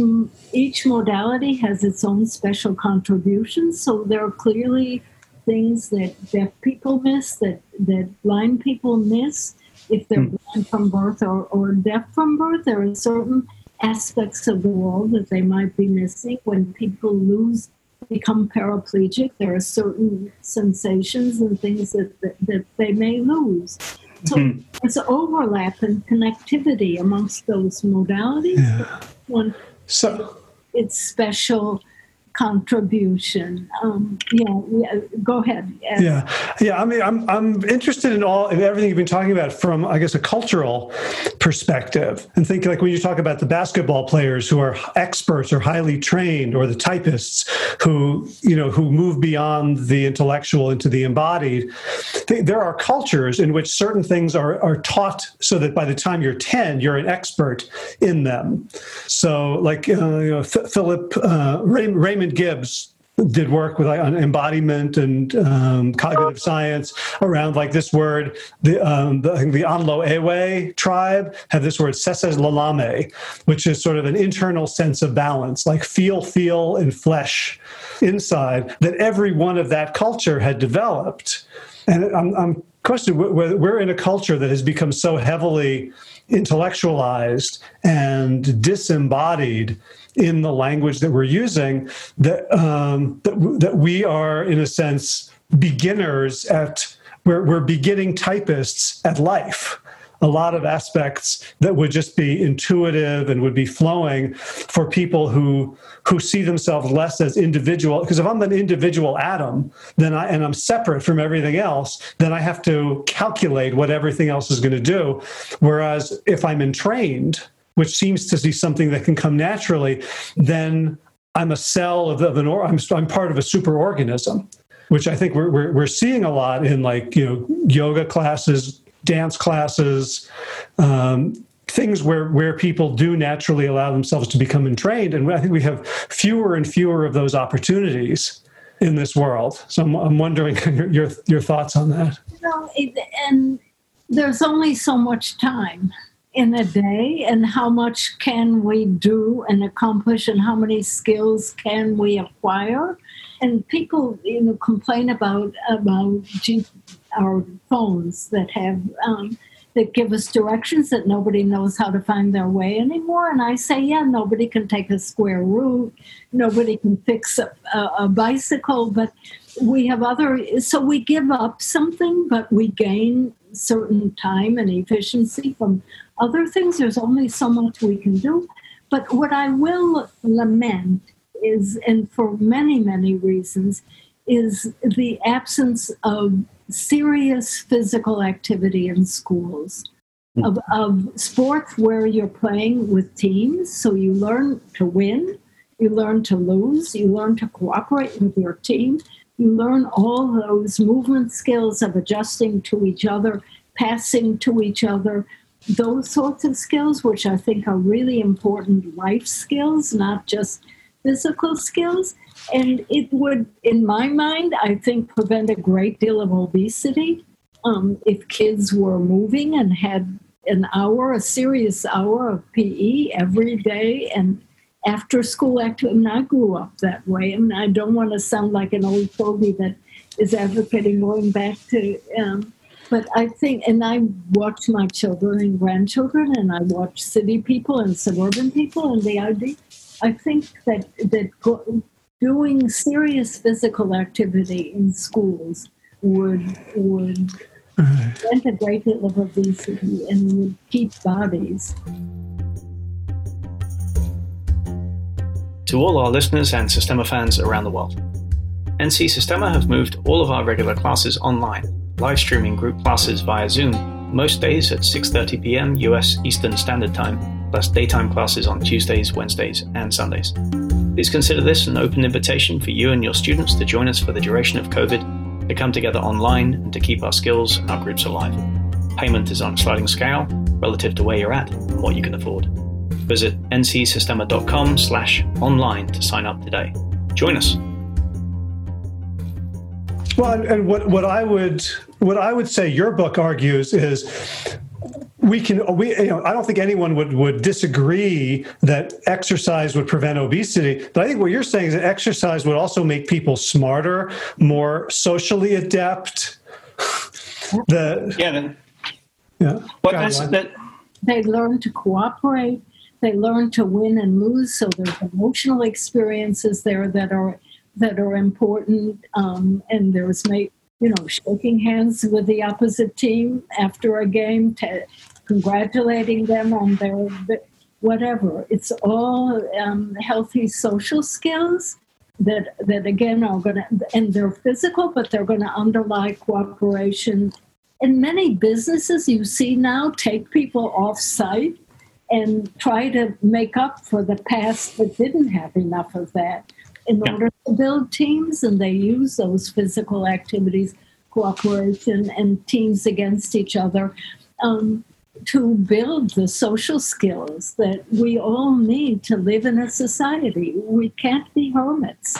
each modality has its own special contributions. So there are clearly things that deaf people miss, that that blind people miss if they're mm. blind from birth or, or deaf from birth. There are certain aspects of the world that they might be missing when people lose become paraplegic there are certain sensations and things that, that, that they may lose so mm-hmm. there's overlap and connectivity amongst those modalities. Yeah. One, so it's special contribution. Um, yeah, yeah, go ahead. Yeah, yeah. I mean, I'm I'm interested in all in everything you've been talking about from I guess a cultural perspective, and think like when you talk about the basketball players who are experts or highly trained, or the typists who you know who move beyond the intellectual into the embodied. There are cultures in which certain things are are taught so that by the time you're ten, you're an expert in them. So, like uh, you know, Philip uh, Raymond Raymond Gibbs did work with like, embodiment and um, cognitive science around like this word. The um, the, the Anlo Ewe tribe have this word seselelame, which is sort of an internal sense of balance, like feel, feel, and flesh inside that every one of that culture had developed. And I'm, I'm questioning we're, we're in a culture that has become so heavily intellectualized and disembodied in the language that we're using that um, that, that we are in a sense beginners at we're, we're beginning typists at life. A lot of aspects that would just be intuitive and would be flowing for people who who see themselves less as individual. Because if i'm an individual atom then i and i'm separate from everything else then i have to calculate what everything else is going to do. Whereas if i'm entrained which seems to be something that can come naturally, then I'm a cell of, of an or I'm, I'm part of a superorganism, which I think we're, we're, we're seeing a lot in like, you know, yoga classes, dance classes, um, things where, where people do naturally allow themselves to become entrained. And I think we have fewer and fewer of those opportunities in this world. So I'm, I'm wondering your, your, your thoughts on that. You know, and there's only so much time in a day and how much can we do and accomplish and how many skills can we acquire? And people you know complain about about our phones that have um, that give us directions that nobody knows how to find their way anymore. And i say yeah nobody can take a square root. Nobody can fix a, a, a bicycle but we have other so we give up something but we gain certain time and efficiency from other things, there's only so much we can do. But what I will lament is, and for many, many reasons, is the absence of serious physical activity in schools. Hmm. Of, of sports where you're playing with teams, so you learn to win, you learn to lose, you learn to cooperate with your team, you learn all those movement skills of adjusting to each other, passing to each other, those sorts of skills, which I think are really important life skills, not just physical skills. And it would, in my mind, I think, prevent a great deal of obesity um, if kids were moving and had an hour, a serious hour of PE every day and after school activity. And I grew up that way. I mean, I don't want to sound like an old fogey that is advocating going back to um, but I think, and I watch my children and grandchildren, and I watch city people and suburban people, and the idea, I think that that go, doing serious physical activity in schools would would prevent a great deal of obesity and would keep bodies. To all our listeners and Systema fans around the world, NC Systema have moved all of our regular classes online live streaming group classes via Zoom, most days at 6:30 p.m. US Eastern Standard Time, plus daytime classes on Tuesdays, Wednesdays, and Sundays. Please consider this an open invitation for you and your students to join us for the duration of COVID, to come together online and to keep our skills and our groups alive. Payment is on a sliding scale relative to where you're at and what you can afford. Visit ncsystema.com slash online to sign up today. Join us. Well, and what, what I would what I would say your book argues is we can we you know I don't think anyone would would disagree that exercise would prevent obesity, but I think what you're saying is that exercise would also make people smarter, more socially adept. the yeah, then, yeah. What that they learn to cooperate. They learn to win and lose. So there's emotional experiences there that are that are important. Um, and there's you know shaking hands with the opposite team after a game, congratulating them on their whatever. It's all um, healthy social skills that that again are going to and they're physical, but they're going to underlie cooperation. And many businesses you see now take people off site and try to make up for the past that didn't have enough of that in yeah. order to build teams, and they use those physical activities, cooperation, and teams against each other. Um, to build the social skills that we all need to live in a society. We can't be hermits.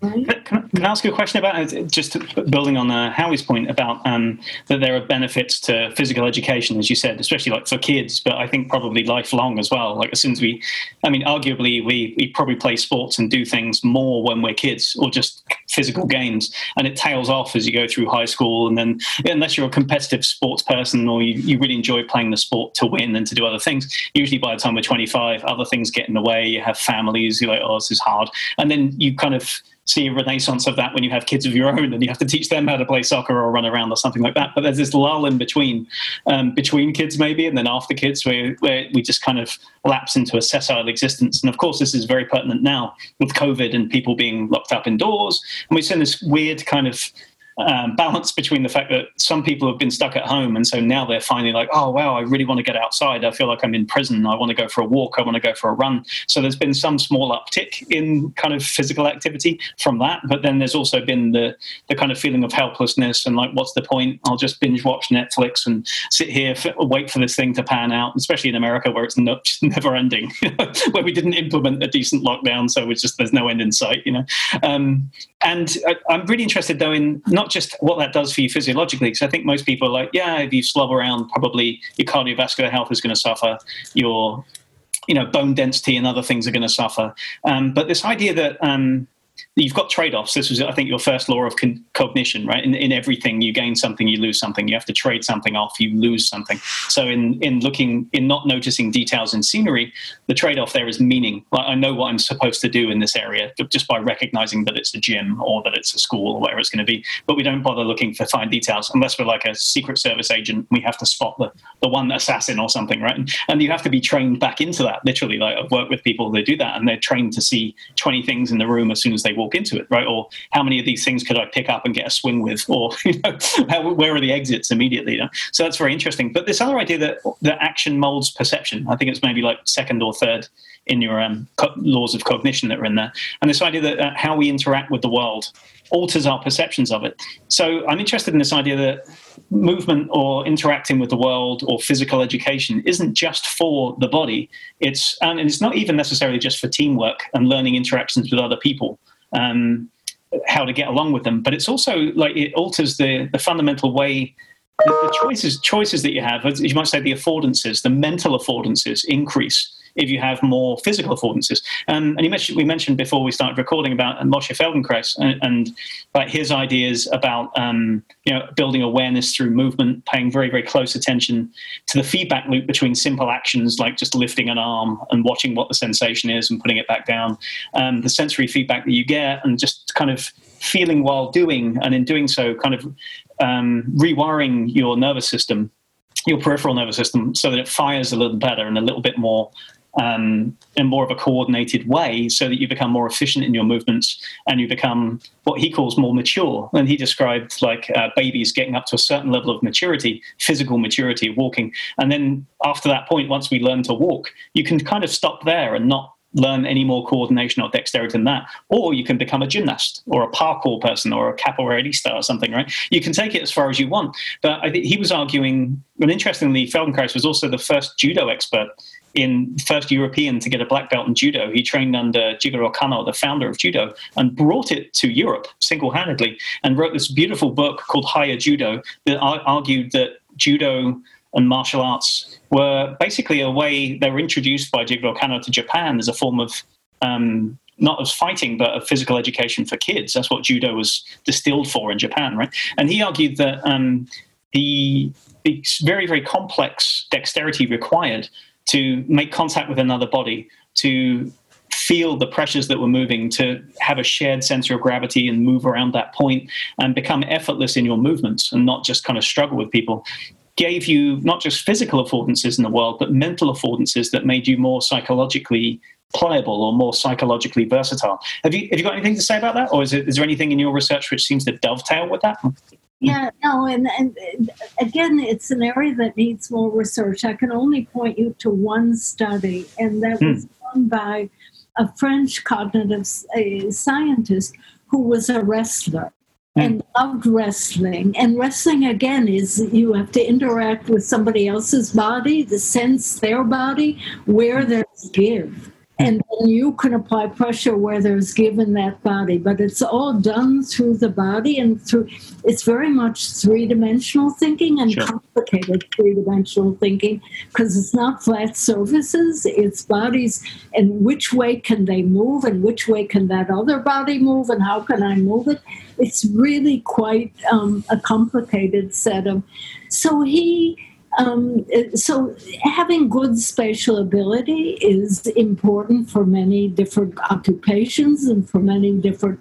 Can, can, I ask you a question about uh, just building on uh, Howie's point about um, that there are benefits to physical education, as you said, especially like for kids, but I think probably lifelong as well. Like as soon as we, I mean, arguably we we probably play sports and do things more when we're kids, or just physical games, and it tails off as you go through high school, and then unless you're a competitive sports person or you, you really enjoy playing the sport to win and to do other things, usually by the time we're 25, other things get in the way. You have families, you're like, oh, this is hard, and then you kind of see a renaissance of that when you have kids of your own and you have to teach them how to play soccer or run around or something like that. But there's this lull in between, um, between kids maybe, and then after kids, where, where we just kind of lapse into a sessile existence. And of course, this is very pertinent now with COVID and people being locked up indoors. And we've seen this weird kind of um, balance between the fact that some people have been stuck at home and so now they're finally like oh wow i really want to get outside. I feel like i'm in prison. I want to go for a walk. I want to go for a run. So there's been some small uptick in kind of physical activity from that but then there's also been the the kind of feeling of helplessness and like what's the point? I'll just binge watch netflix and sit here f- wait for this thing to pan out especially in america where it's not, never ending where we didn't implement a decent lockdown so it's just there's no end in sight you know? Um, and I, i'm really interested though in not just what that does for you physiologically, because I think most people are like, yeah, if you slob around, probably your cardiovascular health is going to suffer, your you know bone density and other things are going to suffer. Um, but this idea that um, you've got trade-offs. This was, I think, your first law of con- cognition, right? In, in everything, you gain something, you lose something. You have to trade something off, you lose something. So, in in looking, in not noticing details in scenery, the trade-off there is meaning. Like I know what I'm supposed to do in this area just by recognizing that it's a gym or that it's a school or whatever it's going to be. But we don't bother looking for fine details unless we're like a secret service agent. We have to spot the the one assassin or something, right? And, and you have to be trained back into that. Literally, like I've worked with people that do that, and they're trained to see 20 things in the room as soon as they walk into it, right? Or how many of these things could I pick up and get a swing with? Or you know, how, where are the exits immediately? You know? So that's very interesting. But this other idea that that action molds perception, I think it's maybe like second or third in your um, co- laws of cognition that are in there, and this idea that uh, how we interact with the world alters our perceptions of it. So I'm interested in this idea that movement or interacting with the world or physical education isn't just for the body. It's and it's not even necessarily just for teamwork and learning interactions with other people um, how to get along with them. But it's also like it alters the the fundamental way the, the choices choices that you have. As you might say the affordances, the mental affordances increase if you have more physical affordances. Um, and mentioned, we mentioned before we started recording about Moshe Feldenkrais and, and about his ideas about um, you know building awareness through movement, paying very very close attention to the feedback loop between simple actions like just lifting an arm and watching what the sensation is and putting it back down, um, the sensory feedback that you get, and just kind of feeling while doing, and in doing so, kind of um, rewiring your nervous system your peripheral nervous system so that it fires a little better and a little bit more um, in more of a coordinated way so that you become more efficient in your movements and you become what he calls more mature. And he described like uh, babies getting up to a certain level of maturity, physical maturity, walking. And then after that point, once we learn to walk, you can kind of stop there and not learn any more coordination or dexterity than that. Or you can become a gymnast or a parkour person or a capoeirista or something, right? You can take it as far as you want. But I think he was arguing, and interestingly, Feldenkrais was also the first judo expert in first European to get a black belt in judo. He trained under Jigoro Kano, the founder of judo, and brought it to Europe single-handedly and wrote this beautiful book called Higher Judo that argued that judo and martial arts were basically a way they were introduced by Jigoro Kano to Japan as a form of um, not as fighting, but of physical education for kids. That's what judo was distilled for in Japan, right? And he argued that um, the, the very, very complex dexterity required to make contact with another body, to feel the pressures that were moving, to have a shared sense of gravity and move around that point and become effortless in your movements and not just kind of struggle with people gave you not just physical affordances in the world, but mental affordances that made you more psychologically pliable or more psychologically versatile. Have you have you got anything to say about that, or is, it, is there anything in your research which seems to dovetail with that? Yeah, no, and, and again, it's an area that needs more research. I can only point you to one study, and that was hmm. done by a French cognitive scientist who was a wrestler and loved wrestling. And wrestling, again, is you have to interact with somebody else's body, to sense their body, where there's give. And then you can apply pressure where there's given that body. But it's all done through the body and through, it's very much three dimensional thinking and sure. complicated three dimensional thinking because it's not flat surfaces, it's bodies and which way can they move and which way can that other body move and how can I move it it's really quite um, a complicated set of. So he. Um, so having good spatial ability is important for many different occupations and for many different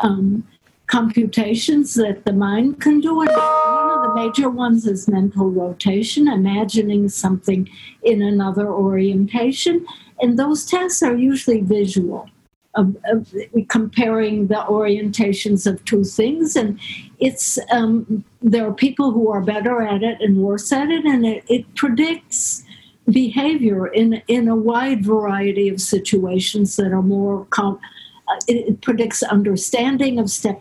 um, computations that the mind can do. And one of the major ones is mental rotation, imagining something in another orientation. And those tests are usually visual of, of comparing the orientations of two things and it's um, there are people who are better at it and worse at it and it, it predicts behavior in in a wide variety of situations that are more com- uh, it, it, predicts understanding of step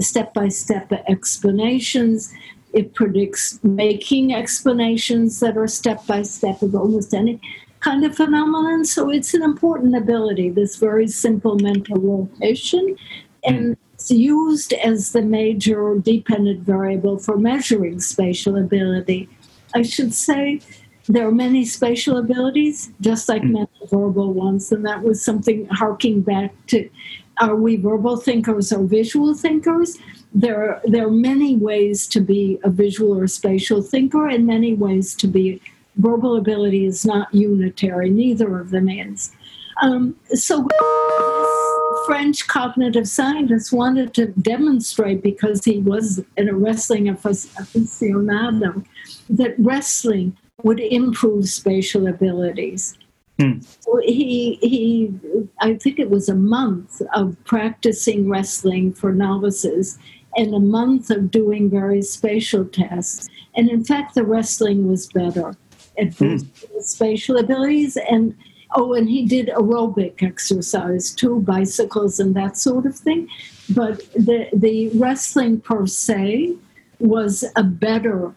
step by step explanations it predicts making explanations that are step by step of almost any kind of phenomenon. So it's an important ability, this very simple mental rotation. And it's used as the major dependent variable for measuring spatial ability. I should say there are many spatial abilities, just like mm. mental verbal ones, and that was something harking back to are we verbal thinkers or visual thinkers? There are, there are many ways to be a visual or spatial thinker, and many ways to be verbal ability is not unitary, neither of them is. Um, so this French cognitive scientist wanted to demonstrate, because he was in a wrestling aficionado, that wrestling would improve spatial abilities. Hmm. So he, he, I think it was a month of practicing wrestling for novices and a month of doing various spatial tests. And in fact, the wrestling was better at mm. spatial abilities and oh and he did aerobic exercise too bicycles and that sort of thing. But the the wrestling per se was a better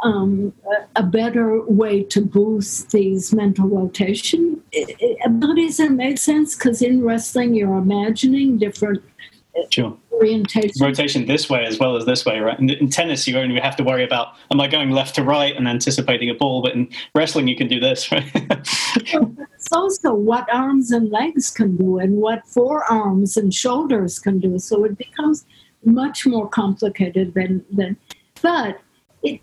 um, a better way to boost these mental rotation. Abilities it made sense? Because in wrestling you're imagining different sure. orientation. Rotation this way as well as this way, right? In, in, tennis, you only have to worry about am I going left to right and anticipating a ball, but in wrestling, you can do this, right? it's also what arms and legs can do and what forearms and shoulders can do. So it becomes much more complicated than, than but it,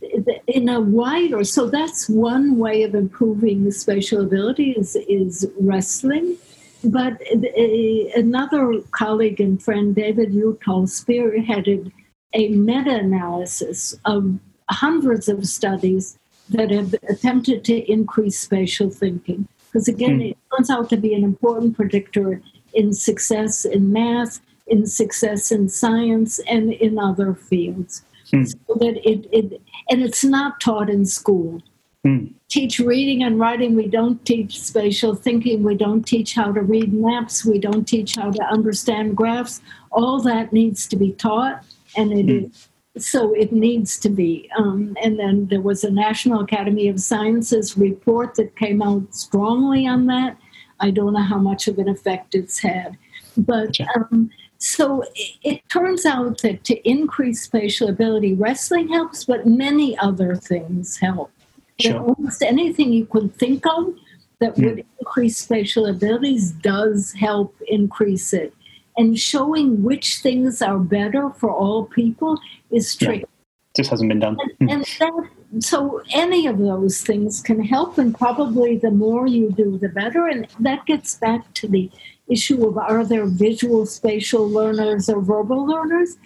in a wider, so that's one way of improving the spatial ability is, is wrestling but another colleague and friend, David Uttal, spearheaded a meta analysis of hundreds of studies that have attempted to increase spatial thinking. Because again, mm. it turns out to be an important predictor in success in math, in success in science, and in other fields. Mm. So that it, it, and it's not taught in school. Mm. Teach reading and writing. We don't teach spatial thinking. We don't teach how to read maps. We don't teach how to understand graphs. All that needs to be taught, and it Mm. is so it needs to be. Um, and then there was a National Academy of Sciences report that came out strongly on that. I don't know how much of an effect it's had, but um, so it, it turns out that to increase spatial ability, wrestling helps, but many other things help. Sure. almost anything you could think of that Hmm. would increase spatial abilities does help increase it. And showing which things are better for all people is Yeah. tricky. Just hasn't been done. And, and that, so any of those things can help, and probably the more you do, the better. And that gets back to the issue of are there visual spatial learners or verbal learners?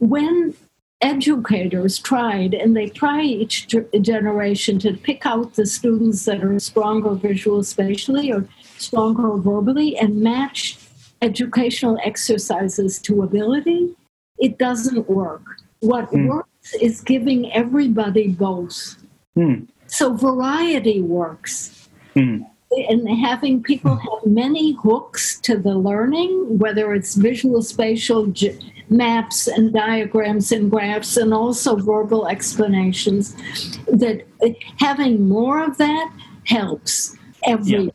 When educators tried, and they try each generation to pick out the students that are stronger visual spatially or stronger verbally and match educational exercises to ability, it doesn't work. What Mm. works is giving everybody both. Mm. So variety works. Mm. And having people have many hooks to the learning, whether it's visual, spatial, j- maps and diagrams and graphs, and also verbal explanations, that having more of that helps everybody.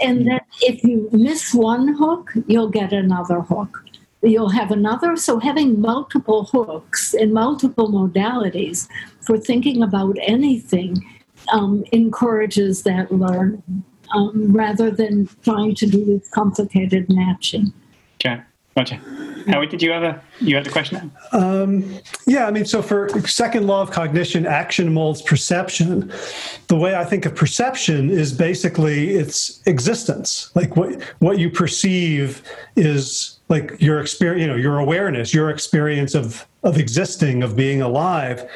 And that if you miss one hook, you'll get another hook. You'll have another. So having multiple hooks in multiple modalities for thinking about anything um, encourages that learning um, rather than trying to do this complicated matching. Okay. Gotcha. Howard, did you have a you had a question? Um, yeah, I mean, so for second law of cognition, action molds perception. The way I think of perception is basically its existence. Like what what you perceive is like your experience, you know, your awareness, your experience of of existing, of being alive.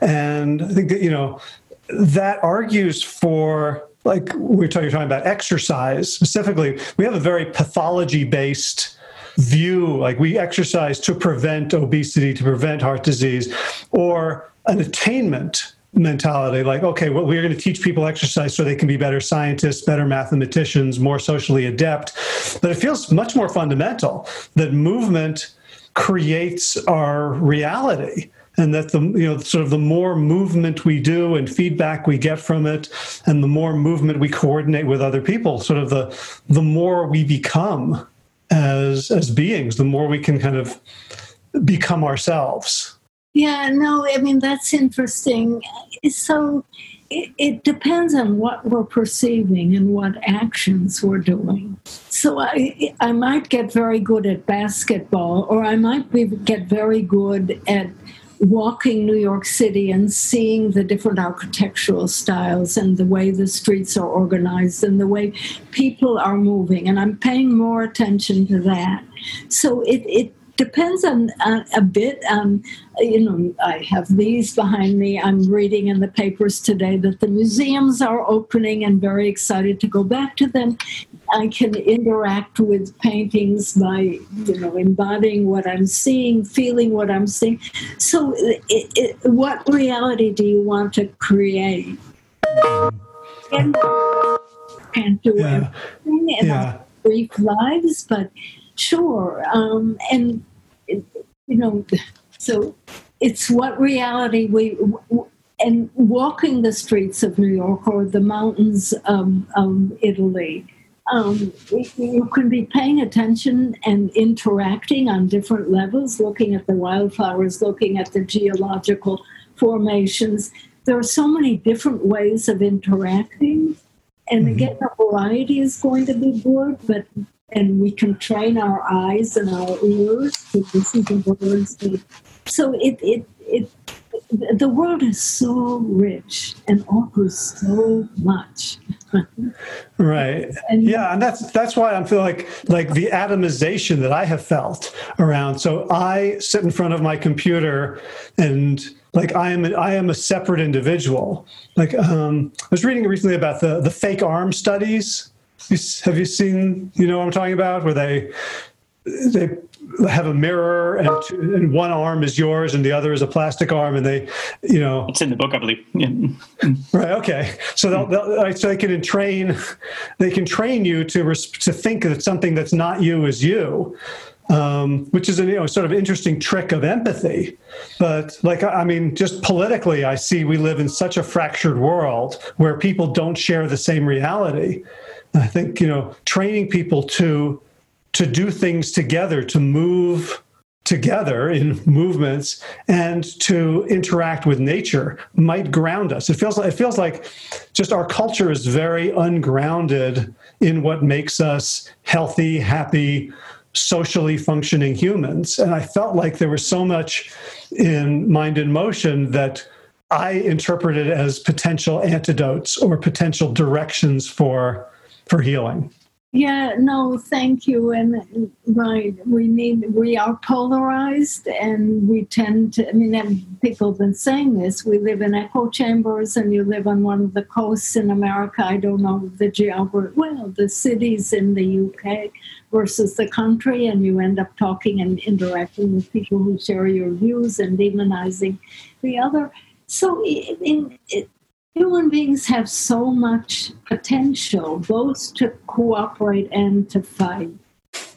And I think that, you know, that argues for like we're talking about exercise specifically. We have a very pathology based view like we exercise to prevent obesity to prevent heart disease or an attainment mentality like okay well we're going to teach people exercise so they can be better scientists better mathematicians more socially adept. But it feels much more fundamental that movement creates our reality and that the you know sort of the more movement we do and feedback we get from it and the more movement we coordinate with other people sort of the the more we become as as beings the more we can kind of become ourselves Yeah, no, I mean, that's interesting. So it, it depends on what we're perceiving and what actions we're doing. So I, I might get very good at basketball, or I might be, get very good at walking New York City and seeing the different architectural styles and the way the streets are organized and the way people are moving. And I'm paying more attention to that. So it, it depends on uh, a bit on you know i have these behind me. I'm reading in the papers today that the museums are opening and very excited to go back to them. I can interact with paintings by you know embodying what i'm seeing feeling what i'm seeing. So it, it, what reality do you want to create? And can't do Yeah. everything in Yeah. our brief lives but Sure. Um, and, you know, so it's what reality we, and walking the streets of New York or the mountains of, of Italy, um, you can be paying attention and interacting on different levels, looking at the wildflowers, looking at the geological formations. There are so many different ways of interacting. And again, the variety is going to be good, but and we can train our eyes and our ears to listen to words. So it, it, it, the world is so rich and offers so much. right And- yeah and that's that's why i'm feeling like like the atomization that i have felt around so i sit in front of my computer and like i am i am a separate individual like um i was reading recently about the the fake arm studies have you seen you know what i'm talking about where they they have a mirror and, two, and, one arm is yours and the other is a plastic arm and they you know it's in the book i believe yeah. right okay so they'll, they'll, so they can train they can train you to to think that something that's not you is you um, which is a you know sort of interesting trick of empathy. But like I mean, just politically, I see we live in such a fractured world where people don't share the same reality. I think you know training people to to do things together, to move together in movements and to interact with nature might ground us. It feels like it feels like just our culture is very ungrounded in what makes us healthy, happy, socially functioning humans. And I felt like there was so much in Mind in Motion that I interpreted as potential antidotes or potential directions for for healing. Yeah, no, thank you. And right, we need, we are polarized and we tend to, I mean, people have been saying this. We live in echo chambers and you live on one of the coasts in America. I don't know the geography, well, the cities in the UK versus the country, and you end up talking and interacting with people who share your views and demonizing the other. So, in, in, human beings have so much potential, both to cooperate and to fight.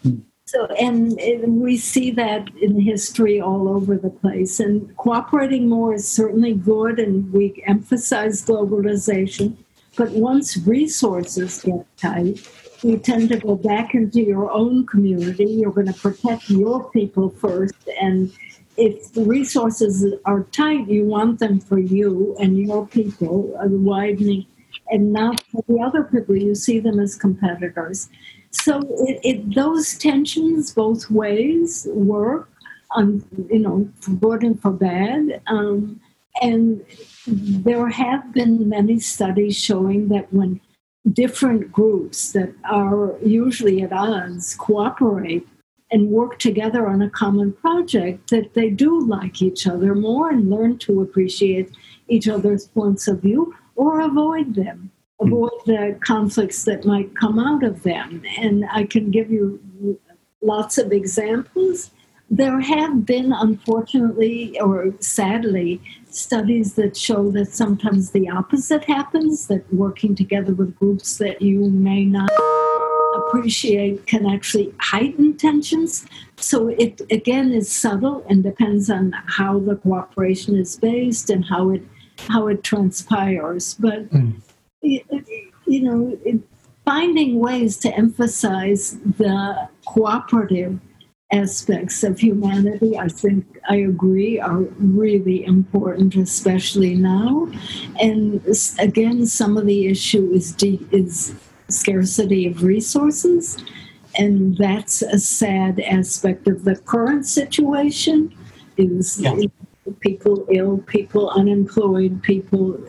Hmm. So, and, and, we see that in history all over the place. And cooperating more is certainly good, and we emphasize globalization. But once resources get tight, you tend to go back into your own community. You're going to protect your people first. And if the resources are tight, you want them for you and your people, uh, widening, and not for the other people. You see them as competitors. So it, it, those tensions both ways work, on, you know, for good and for bad. Um, and there have been many studies showing that when different groups that are usually at odds cooperate and work together on a common project, that they do like each other more and learn to appreciate each other's points of view or avoid them, hmm. avoid the conflicts that might come out of them. And I can give you lots of examples. There have been, unfortunately or sadly, studies that show that sometimes the opposite happens, that working together with groups that you may not appreciate can actually heighten tensions. So it again is subtle and depends on how the cooperation is based and how it how it transpires. But mm. you know, finding ways to emphasize the cooperative aspects of humanity, I think I agree, are really important, especially now. And again, some of the issue is de- is scarcity of resources, and that's a sad aspect of the current situation. Is yeah. people ill, people unemployed, people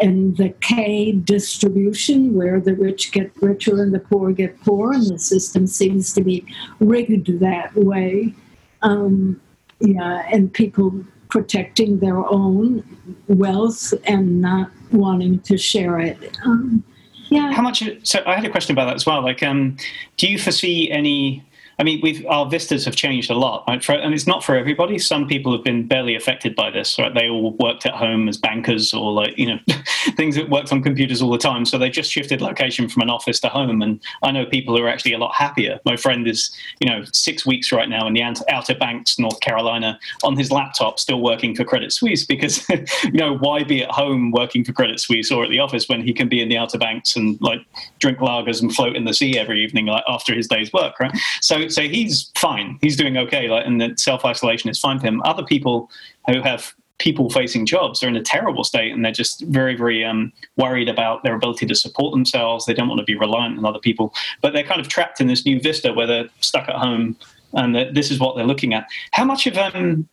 and the K distribution, where the rich get richer and the poor get poor, and the system seems to be rigged that way. Um, yeah, and people protecting their own wealth and not wanting to share it. Um, yeah. How much? So I had a question about that as well. Like, um, do you foresee any I mean, we've our vistas have changed a lot, right? For, and it's not for everybody. Some people have been barely affected by this, right? They all worked at home as bankers or like you know things that worked on computers all the time, so they just shifted location from an office to home. And I know people who are actually a lot happier. My friend is you know six weeks right now in the Outer Banks, North Carolina, on his laptop, still working for Credit Suisse because you know why be at home working for Credit Suisse or at the office when he can be in the Outer Banks and like drink lagers and float in the sea every evening like after his day's work, right? So so he's fine. He's doing okay. Like, and the self isolation is fine for him. Other people who have people facing jobs are in a terrible state and they're just very very um, worried about their ability to support themselves they don't want to be reliant on other people but they're kind of trapped in this new vista where they're stuck at home and this is what they're looking at how much of um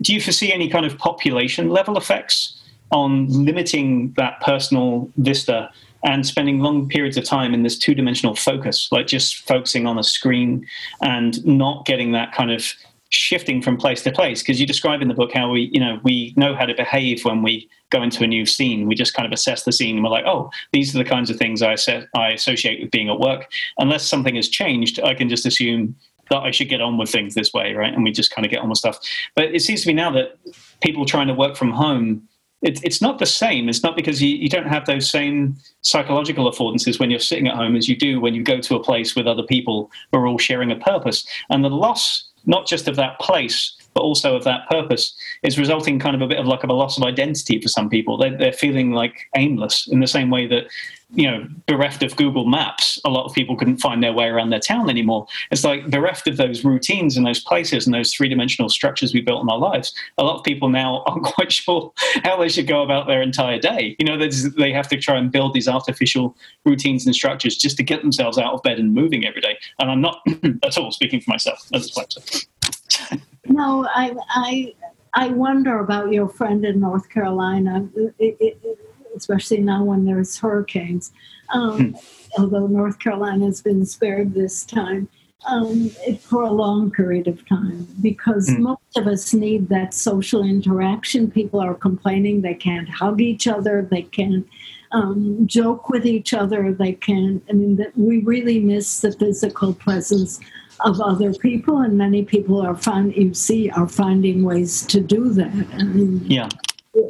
do you foresee any kind of population level effects on limiting that personal vista and spending long periods of time in this two dimensional focus, like just focusing on a screen and not getting that kind of shifting from place to place because you describe in the book how we you know we know how to behave when we go into a new scene we just kind of assess the scene and we're like oh these are the kinds of things i, I associate with being at work unless something has changed i can just assume that I should get on with things this way, right? And we just kind of get on with stuff. But it seems to me now that people trying to work from home, it, it's not the same. It's not because you, you don't have those same psychological affordances when you're sitting at home as you do when you go to a place with other people who are all sharing a purpose. And the loss, not just of that place, but also of that purpose is resulting kind of a bit of like of a loss of identity for some people. They're, they're feeling like aimless in the same way that, you know, bereft of Google Maps, a lot of people couldn't find their way around their town anymore. It's like bereft of those routines and those places and those three dimensional structures we built in our lives. A lot of people now aren't quite sure how they should go about their entire day. You know, they they have to try and build these artificial routines and structures just to get themselves out of bed and moving every day. And I'm not at all speaking for myself as a no, I, I, I wonder about your friend in North Carolina, it, it, especially now when there's hurricanes. Um, hmm. Although North Carolina has been spared this time um, for a long period of time, because hmm. most of us need that social interaction. People are complaining they can't hug each other, they can't um, joke with each other, they can't. I mean, that we really miss the physical presence of other people, and many people are find you see are finding ways to do that. I mean, yeah.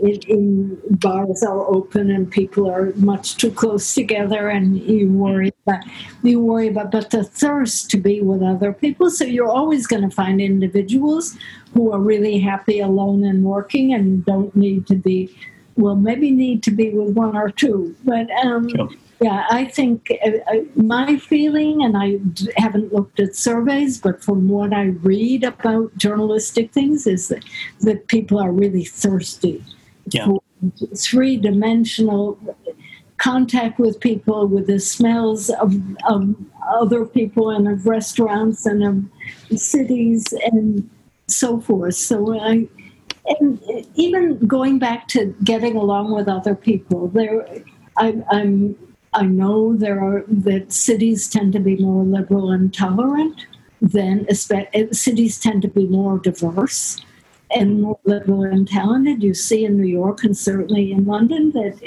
In, in, bars are open and people are much too close together, and you worry about you worry about but the thirst to be with other people. So you're always going to find individuals who are really happy alone and working and don't need to be well, maybe need to be with one or two, but um, sure. yeah, I think uh, uh, my feeling, and I haven't looked at surveys, but from what I read about journalistic things, is that, that people are really thirsty yeah. three dimensional contact with people, with the smells of, of other people and of restaurants and of cities and so forth. So I, and even going back to getting along with other people, there, I, I'm I know there are that cities tend to be more liberal and tolerant than cities tend to be more diverse and more liberal and talented. You see in New York and certainly in London that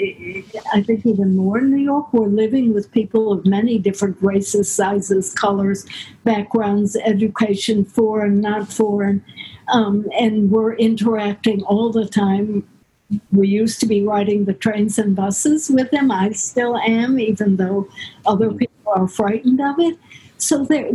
I think even more in New York, we're living with people of many different races, sizes, colors, backgrounds, education, foreign, not foreign, um, and we're interacting all the time we used to be riding the trains and buses with them. I still am, even though other people are frightened of it. So there,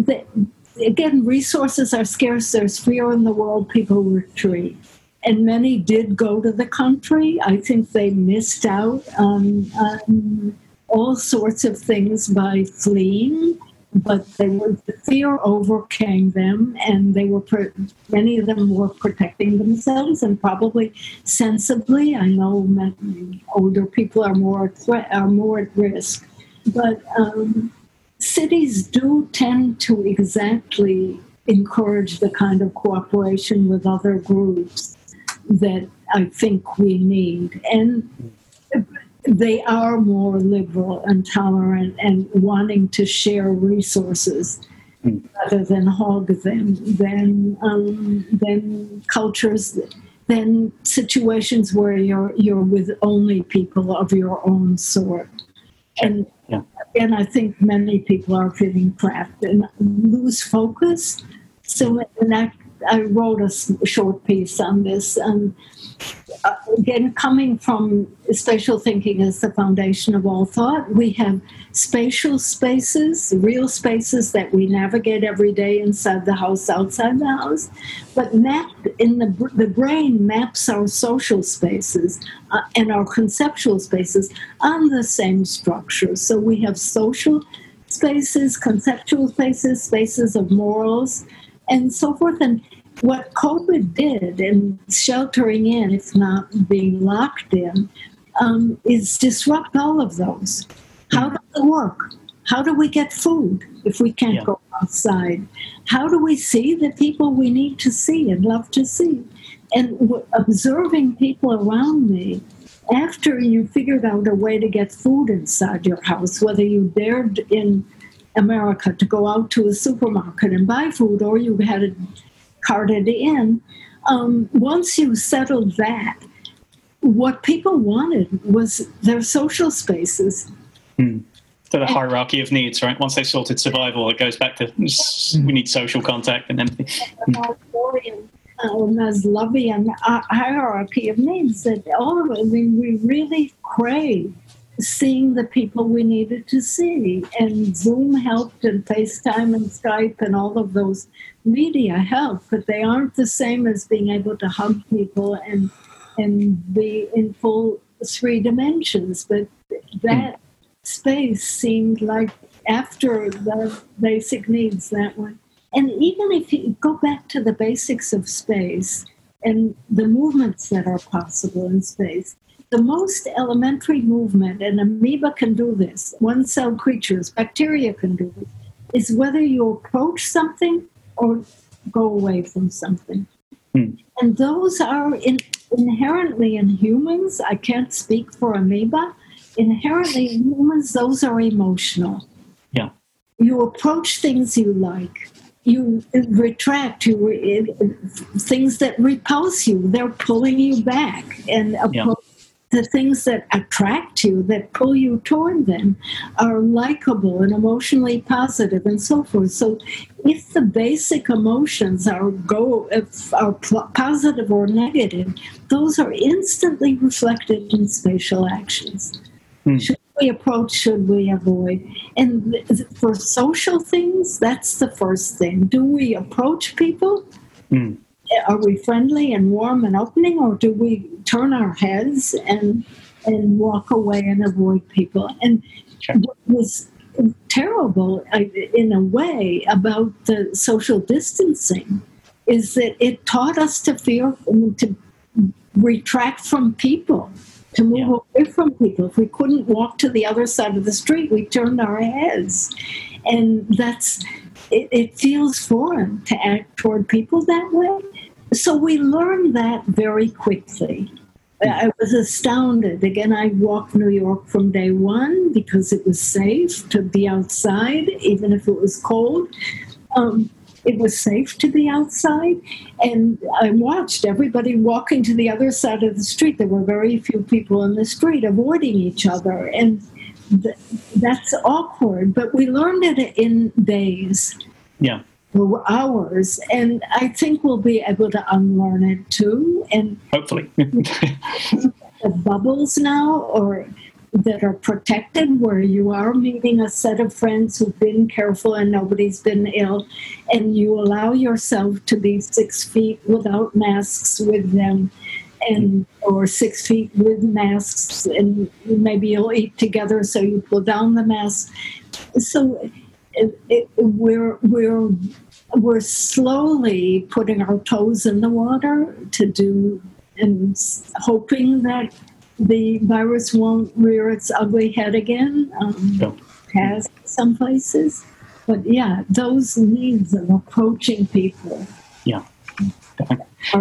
again, resources are scarce. There's fear in the world. People retreat, and many did go to the country. I think they missed out on, on all sorts of things by fleeing but they were the fear overcame them, and they were many of them were protecting themselves and probably sensibly. I know older people are more threat, are more at risk, but um, cities do tend to exactly encourage the kind of cooperation with other groups that I think we need and they are more liberal and tolerant and wanting to share resources rather than hog them, than um, than cultures, than situations where you're you're with only people of your own sort. And yeah. and I think many people are feeling trapped and lose focus. So and I, I wrote a short piece on this and uh, again, coming from spatial thinking as the foundation of all thought, we have spatial spaces, real spaces that we navigate every day inside the house, outside the house. But map in the the brain maps our social spaces uh, and our conceptual spaces on the same structure. So we have social spaces, conceptual spaces, spaces of morals, and so forth. And what COVID did in sheltering in, if not being locked in, um, is disrupt all of those. How does it work? How do we get food if we can't yeah. go outside? How do we see the people we need to see and love to see? And w- observing people around me, after you figured out a way to get food inside your house, whether you dared in America to go out to a supermarket and buy food or you had a carted in. Um, once you settled that, what people wanted was their social spaces. Mm. the hierarchy of needs, right? Once they've sorted survival, it goes back to we need social contact and empathy. Uh, Maslowian uh, hierarchy of needs that all of us, we, we really crave seeing the people we needed to see. And Zoom helped, and FaceTime and Skype and all of those media help, but they aren't the same as being able to hug people and and be in full three dimensions. But that hmm. space seemed like after the basic needs that one. And even if you go back to the basics of space and the movements that are possible in space, the most elementary movement, and amoeba can do this, one cell creatures, bacteria can do this, is whether you approach something or go away from something. Hmm. And those are in, inherently in humans. I can't speak for amoeba. Inherently in humans, those are emotional. Yeah. You approach things you like. You retract. You things that repulse you. They're pulling you back and yeah the things that attract you, that pull you toward them, are likable and emotionally positive and so forth. So, if the basic emotions are go if are positive or negative, those are instantly reflected in spatial actions. Mm. We approach? Should we avoid? And for social things, that's the first thing. Do we approach people? Mm are we friendly and warm and opening, or do we turn our heads and and walk away and avoid people? And what was terrible, in a way, about the social distancing is that it taught us to fear to retract from people to move yeah. away from people. If we couldn't walk to the other side of the street, we turned our heads. And that's, it, it feels foreign to act toward people that way. So we learned that very quickly. I was astounded. Again, I walked New York from day one because it was safe to be outside, even if it was cold. Um, it was safe to be outside. And I watched everybody walking to the other side of the street. There were very few people in the street avoiding each other. And th- that's awkward, but we learned it in days. Yeah hours and i think we'll be able to unlearn it too and hopefully the bubbles now or that are protected where you are meeting a set of friends who've been careful and nobody's been ill and you allow yourself to be six feet without masks with them and or six feet with masks and maybe you'll eat together so you pull down the mask. So it, it, we're we're we're slowly putting our toes in the water to do and hoping that the virus won't rear its ugly head again. Um, Has some places, but yeah, those needs of approaching people. Yeah.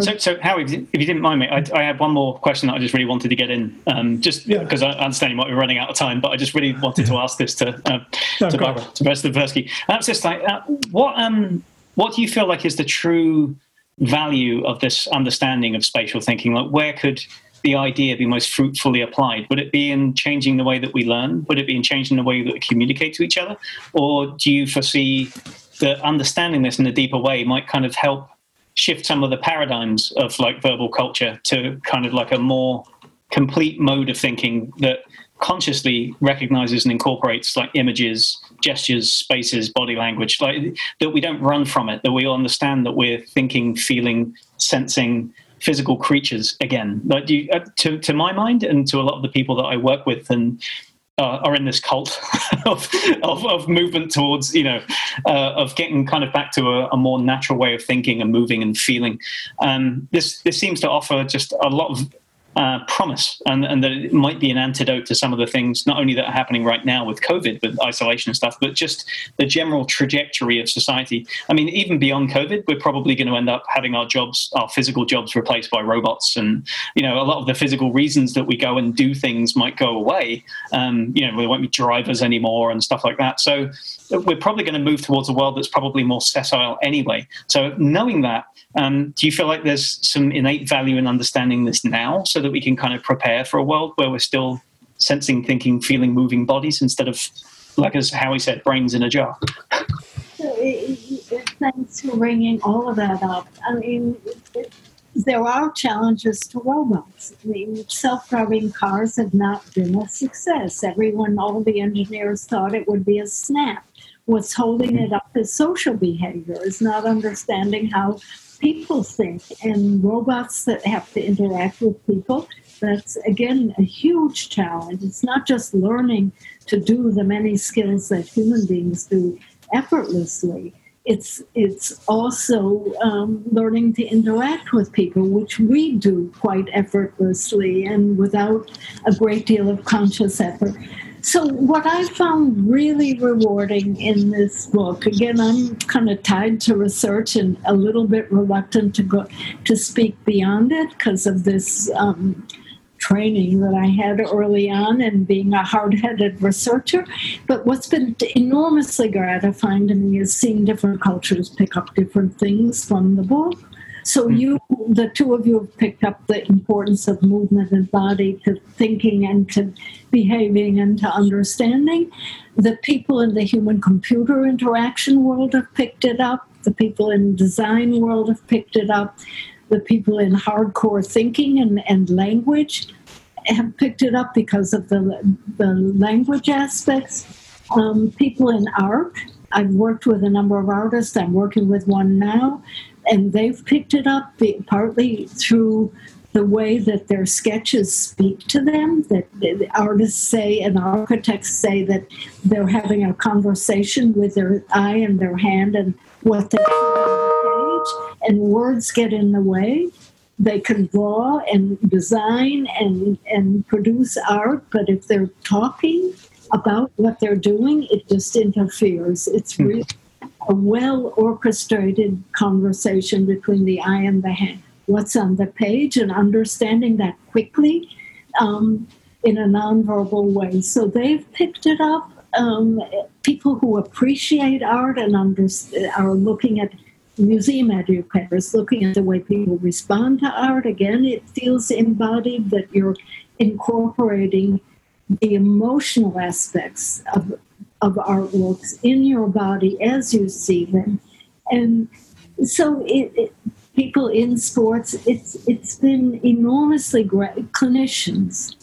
So, so Howie, if you didn't mind me, I, I had one more question that I just really wanted to get in, um, just because yeah. I understand you might be running out of time, but I just really wanted to ask this to uh, no, to Barbara, to Professor Tversky. That's just like, uh, what um, what do you feel like is the true value of this understanding of spatial thinking? Like, where could the idea be most fruitfully applied? Would it be in changing the way that we learn? Would it be in changing the way that we communicate to each other? Or do you foresee that understanding this in a deeper way might kind of help shift some of the paradigms of like verbal culture to kind of like a more complete mode of thinking that consciously recognizes and incorporates like images, gestures, spaces, body language, like that we don't run from it, that we all understand that we're thinking, feeling, sensing physical creatures again. Like you, uh, to to my mind, and to a lot of the people that I work with, and uh, are in this cult of, of, of, movement towards, you know, uh, of getting kind of back to a, a, more natural way of thinking and moving and feeling. Um, this this seems to offer just a lot of uh, promise and, and that it might be an antidote to some of the things not only that are happening right now with COVID, with isolation and stuff, but just the general trajectory of society. I mean, even beyond COVID, we're probably going to end up having our jobs, our physical jobs, replaced by robots, and you know, a lot of the physical reasons that we go and do things might go away. Um, you know, there won't be drivers anymore and stuff like that. So we're probably going to move towards a world that's probably more sessile anyway. So knowing that um, do you feel like there's some innate value in understanding this now so that we can kind of prepare for a world where we're still sensing, thinking, feeling, moving bodies instead of like as Howie said, brains in a jar. Thanks for bringing all of that up. I mean, there are challenges to robots. I mean, self-driving cars have not been a success. Everyone, all the engineers thought it would be a snap. What's holding it up is social behavior, is not understanding how people think. And robots that have to interact with people, that's again a huge challenge. It's not just learning to do the many skills that human beings do effortlessly it's it's also um, learning to interact with people, which we do quite effortlessly and without a great deal of conscious effort. So, what I found really rewarding in this book, again, I'm kind of tied to research and a little bit reluctant to go to speak beyond it because of this. Um, training that I had early on and being a hard headed researcher. But what's been enormously gratifying to me is seeing different cultures pick up different things from the book. So hmm. you, the two of you, have picked up the importance of movement and body to thinking and to behaving and to understanding. The people in the human-computer interaction world have picked it up. The people in design world have picked it up. The people in hardcore thinking and, and language have picked it up because of the, the language aspects. Um, people in art, I've worked with a number of artists, I'm working with one now, and they've picked it up partly through the way that their sketches speak to them, that the artists say and architects say that they're having a conversation with their eye and their hand and what they see on the page, and words get in the way they can draw and design and, and produce art, but if they're talking about what they're doing, it just interferes. It's hmm. really a well orchestrated conversation between the eye and the hand. What's on the page and understanding that quickly um, in a nonverbal way. So they've picked it up. Um, people who appreciate art and are looking at museum educators looking at the way people respond to art. Again, it feels embodied that you're incorporating the emotional aspects of, of artworks in your body as you see them. And so it, it, people in sports, it's, it's been enormously great. Clinicians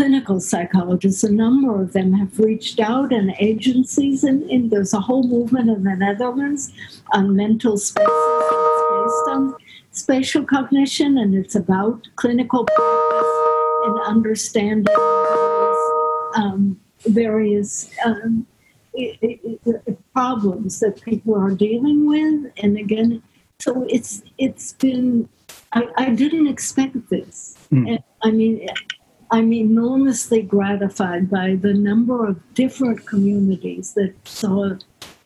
clinical psychologists, a number of them have reached out, and agencies, and, and there's a whole movement in the Netherlands on mental spaces. Based on spatial cognition, and it's about clinical practice and understanding um, various um, problems that people are dealing with. And again, so it's it's been. I, I didn't expect this. Mm. And, I mean, I'm enormously gratified by the number of different communities that saw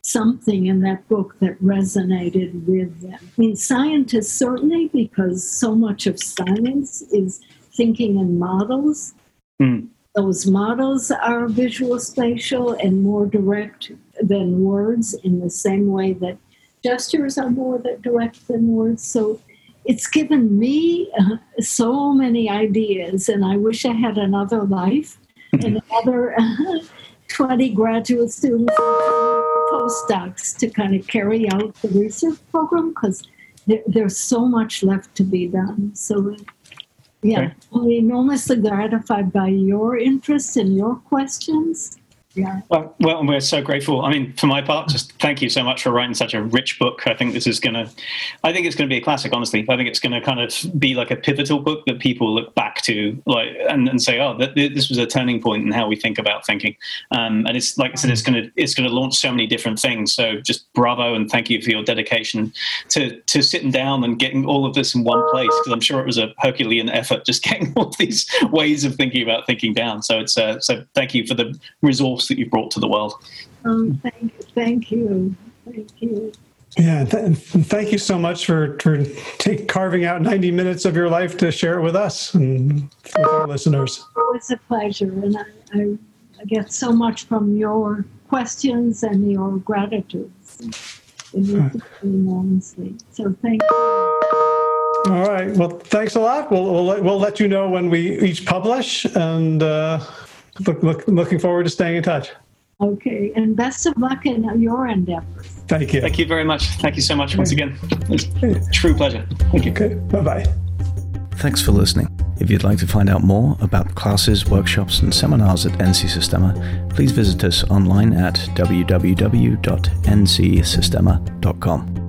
something in that book that resonated with them. I mean, scientists certainly, because so much of science is thinking in models. Mm. Those models are visual spatial and more direct than words in the same way that gestures are more direct than words. So it's given me uh, so many ideas, and I wish I had another life and another uh, 20 graduate students postdocs to kind of carry out the research program because there, there's so much left to be done. So, yeah, okay. I'm enormously gratified by your interest and your questions. Yeah. Well, well, we're so grateful. I mean, for my part, just thank you so much for writing such a rich book. I think this is going to, I think it's going to be a classic. Honestly, I think it's going to kind of be like a pivotal book that people look back to, like, and, and say, oh, that, this was a turning point in how we think about thinking. Um, and it's like I said, it's going to it's going to launch so many different things. So just bravo and thank you for your dedication to to sitting down and getting all of this in one place because I'm sure it was a Herculean effort just getting all these ways of thinking about thinking down. So it's uh, so thank you for the resource that you've brought to the world. Um, thank, you, thank you. Thank you. Yeah, th- thank you so much for, for take, carving out 90 minutes of your life to share it with us and with our listeners. It was a pleasure, and I, I, I get so much from your questions and your gratitude. enormously. So thank you. All right. Well, thanks a lot. We'll, we'll, let, we'll let you know when we each publish and uh, look, look, looking forward to staying in touch. Okay, and best of luck in your endeavors. Thank you. Thank you very much. Thank you so much once again. It's a true pleasure. Thank you. Okay, bye bye. Thanks for listening. If you'd like to find out more about classes, workshops, and seminars at NC Systema, please visit us online at www.ncsystema.com.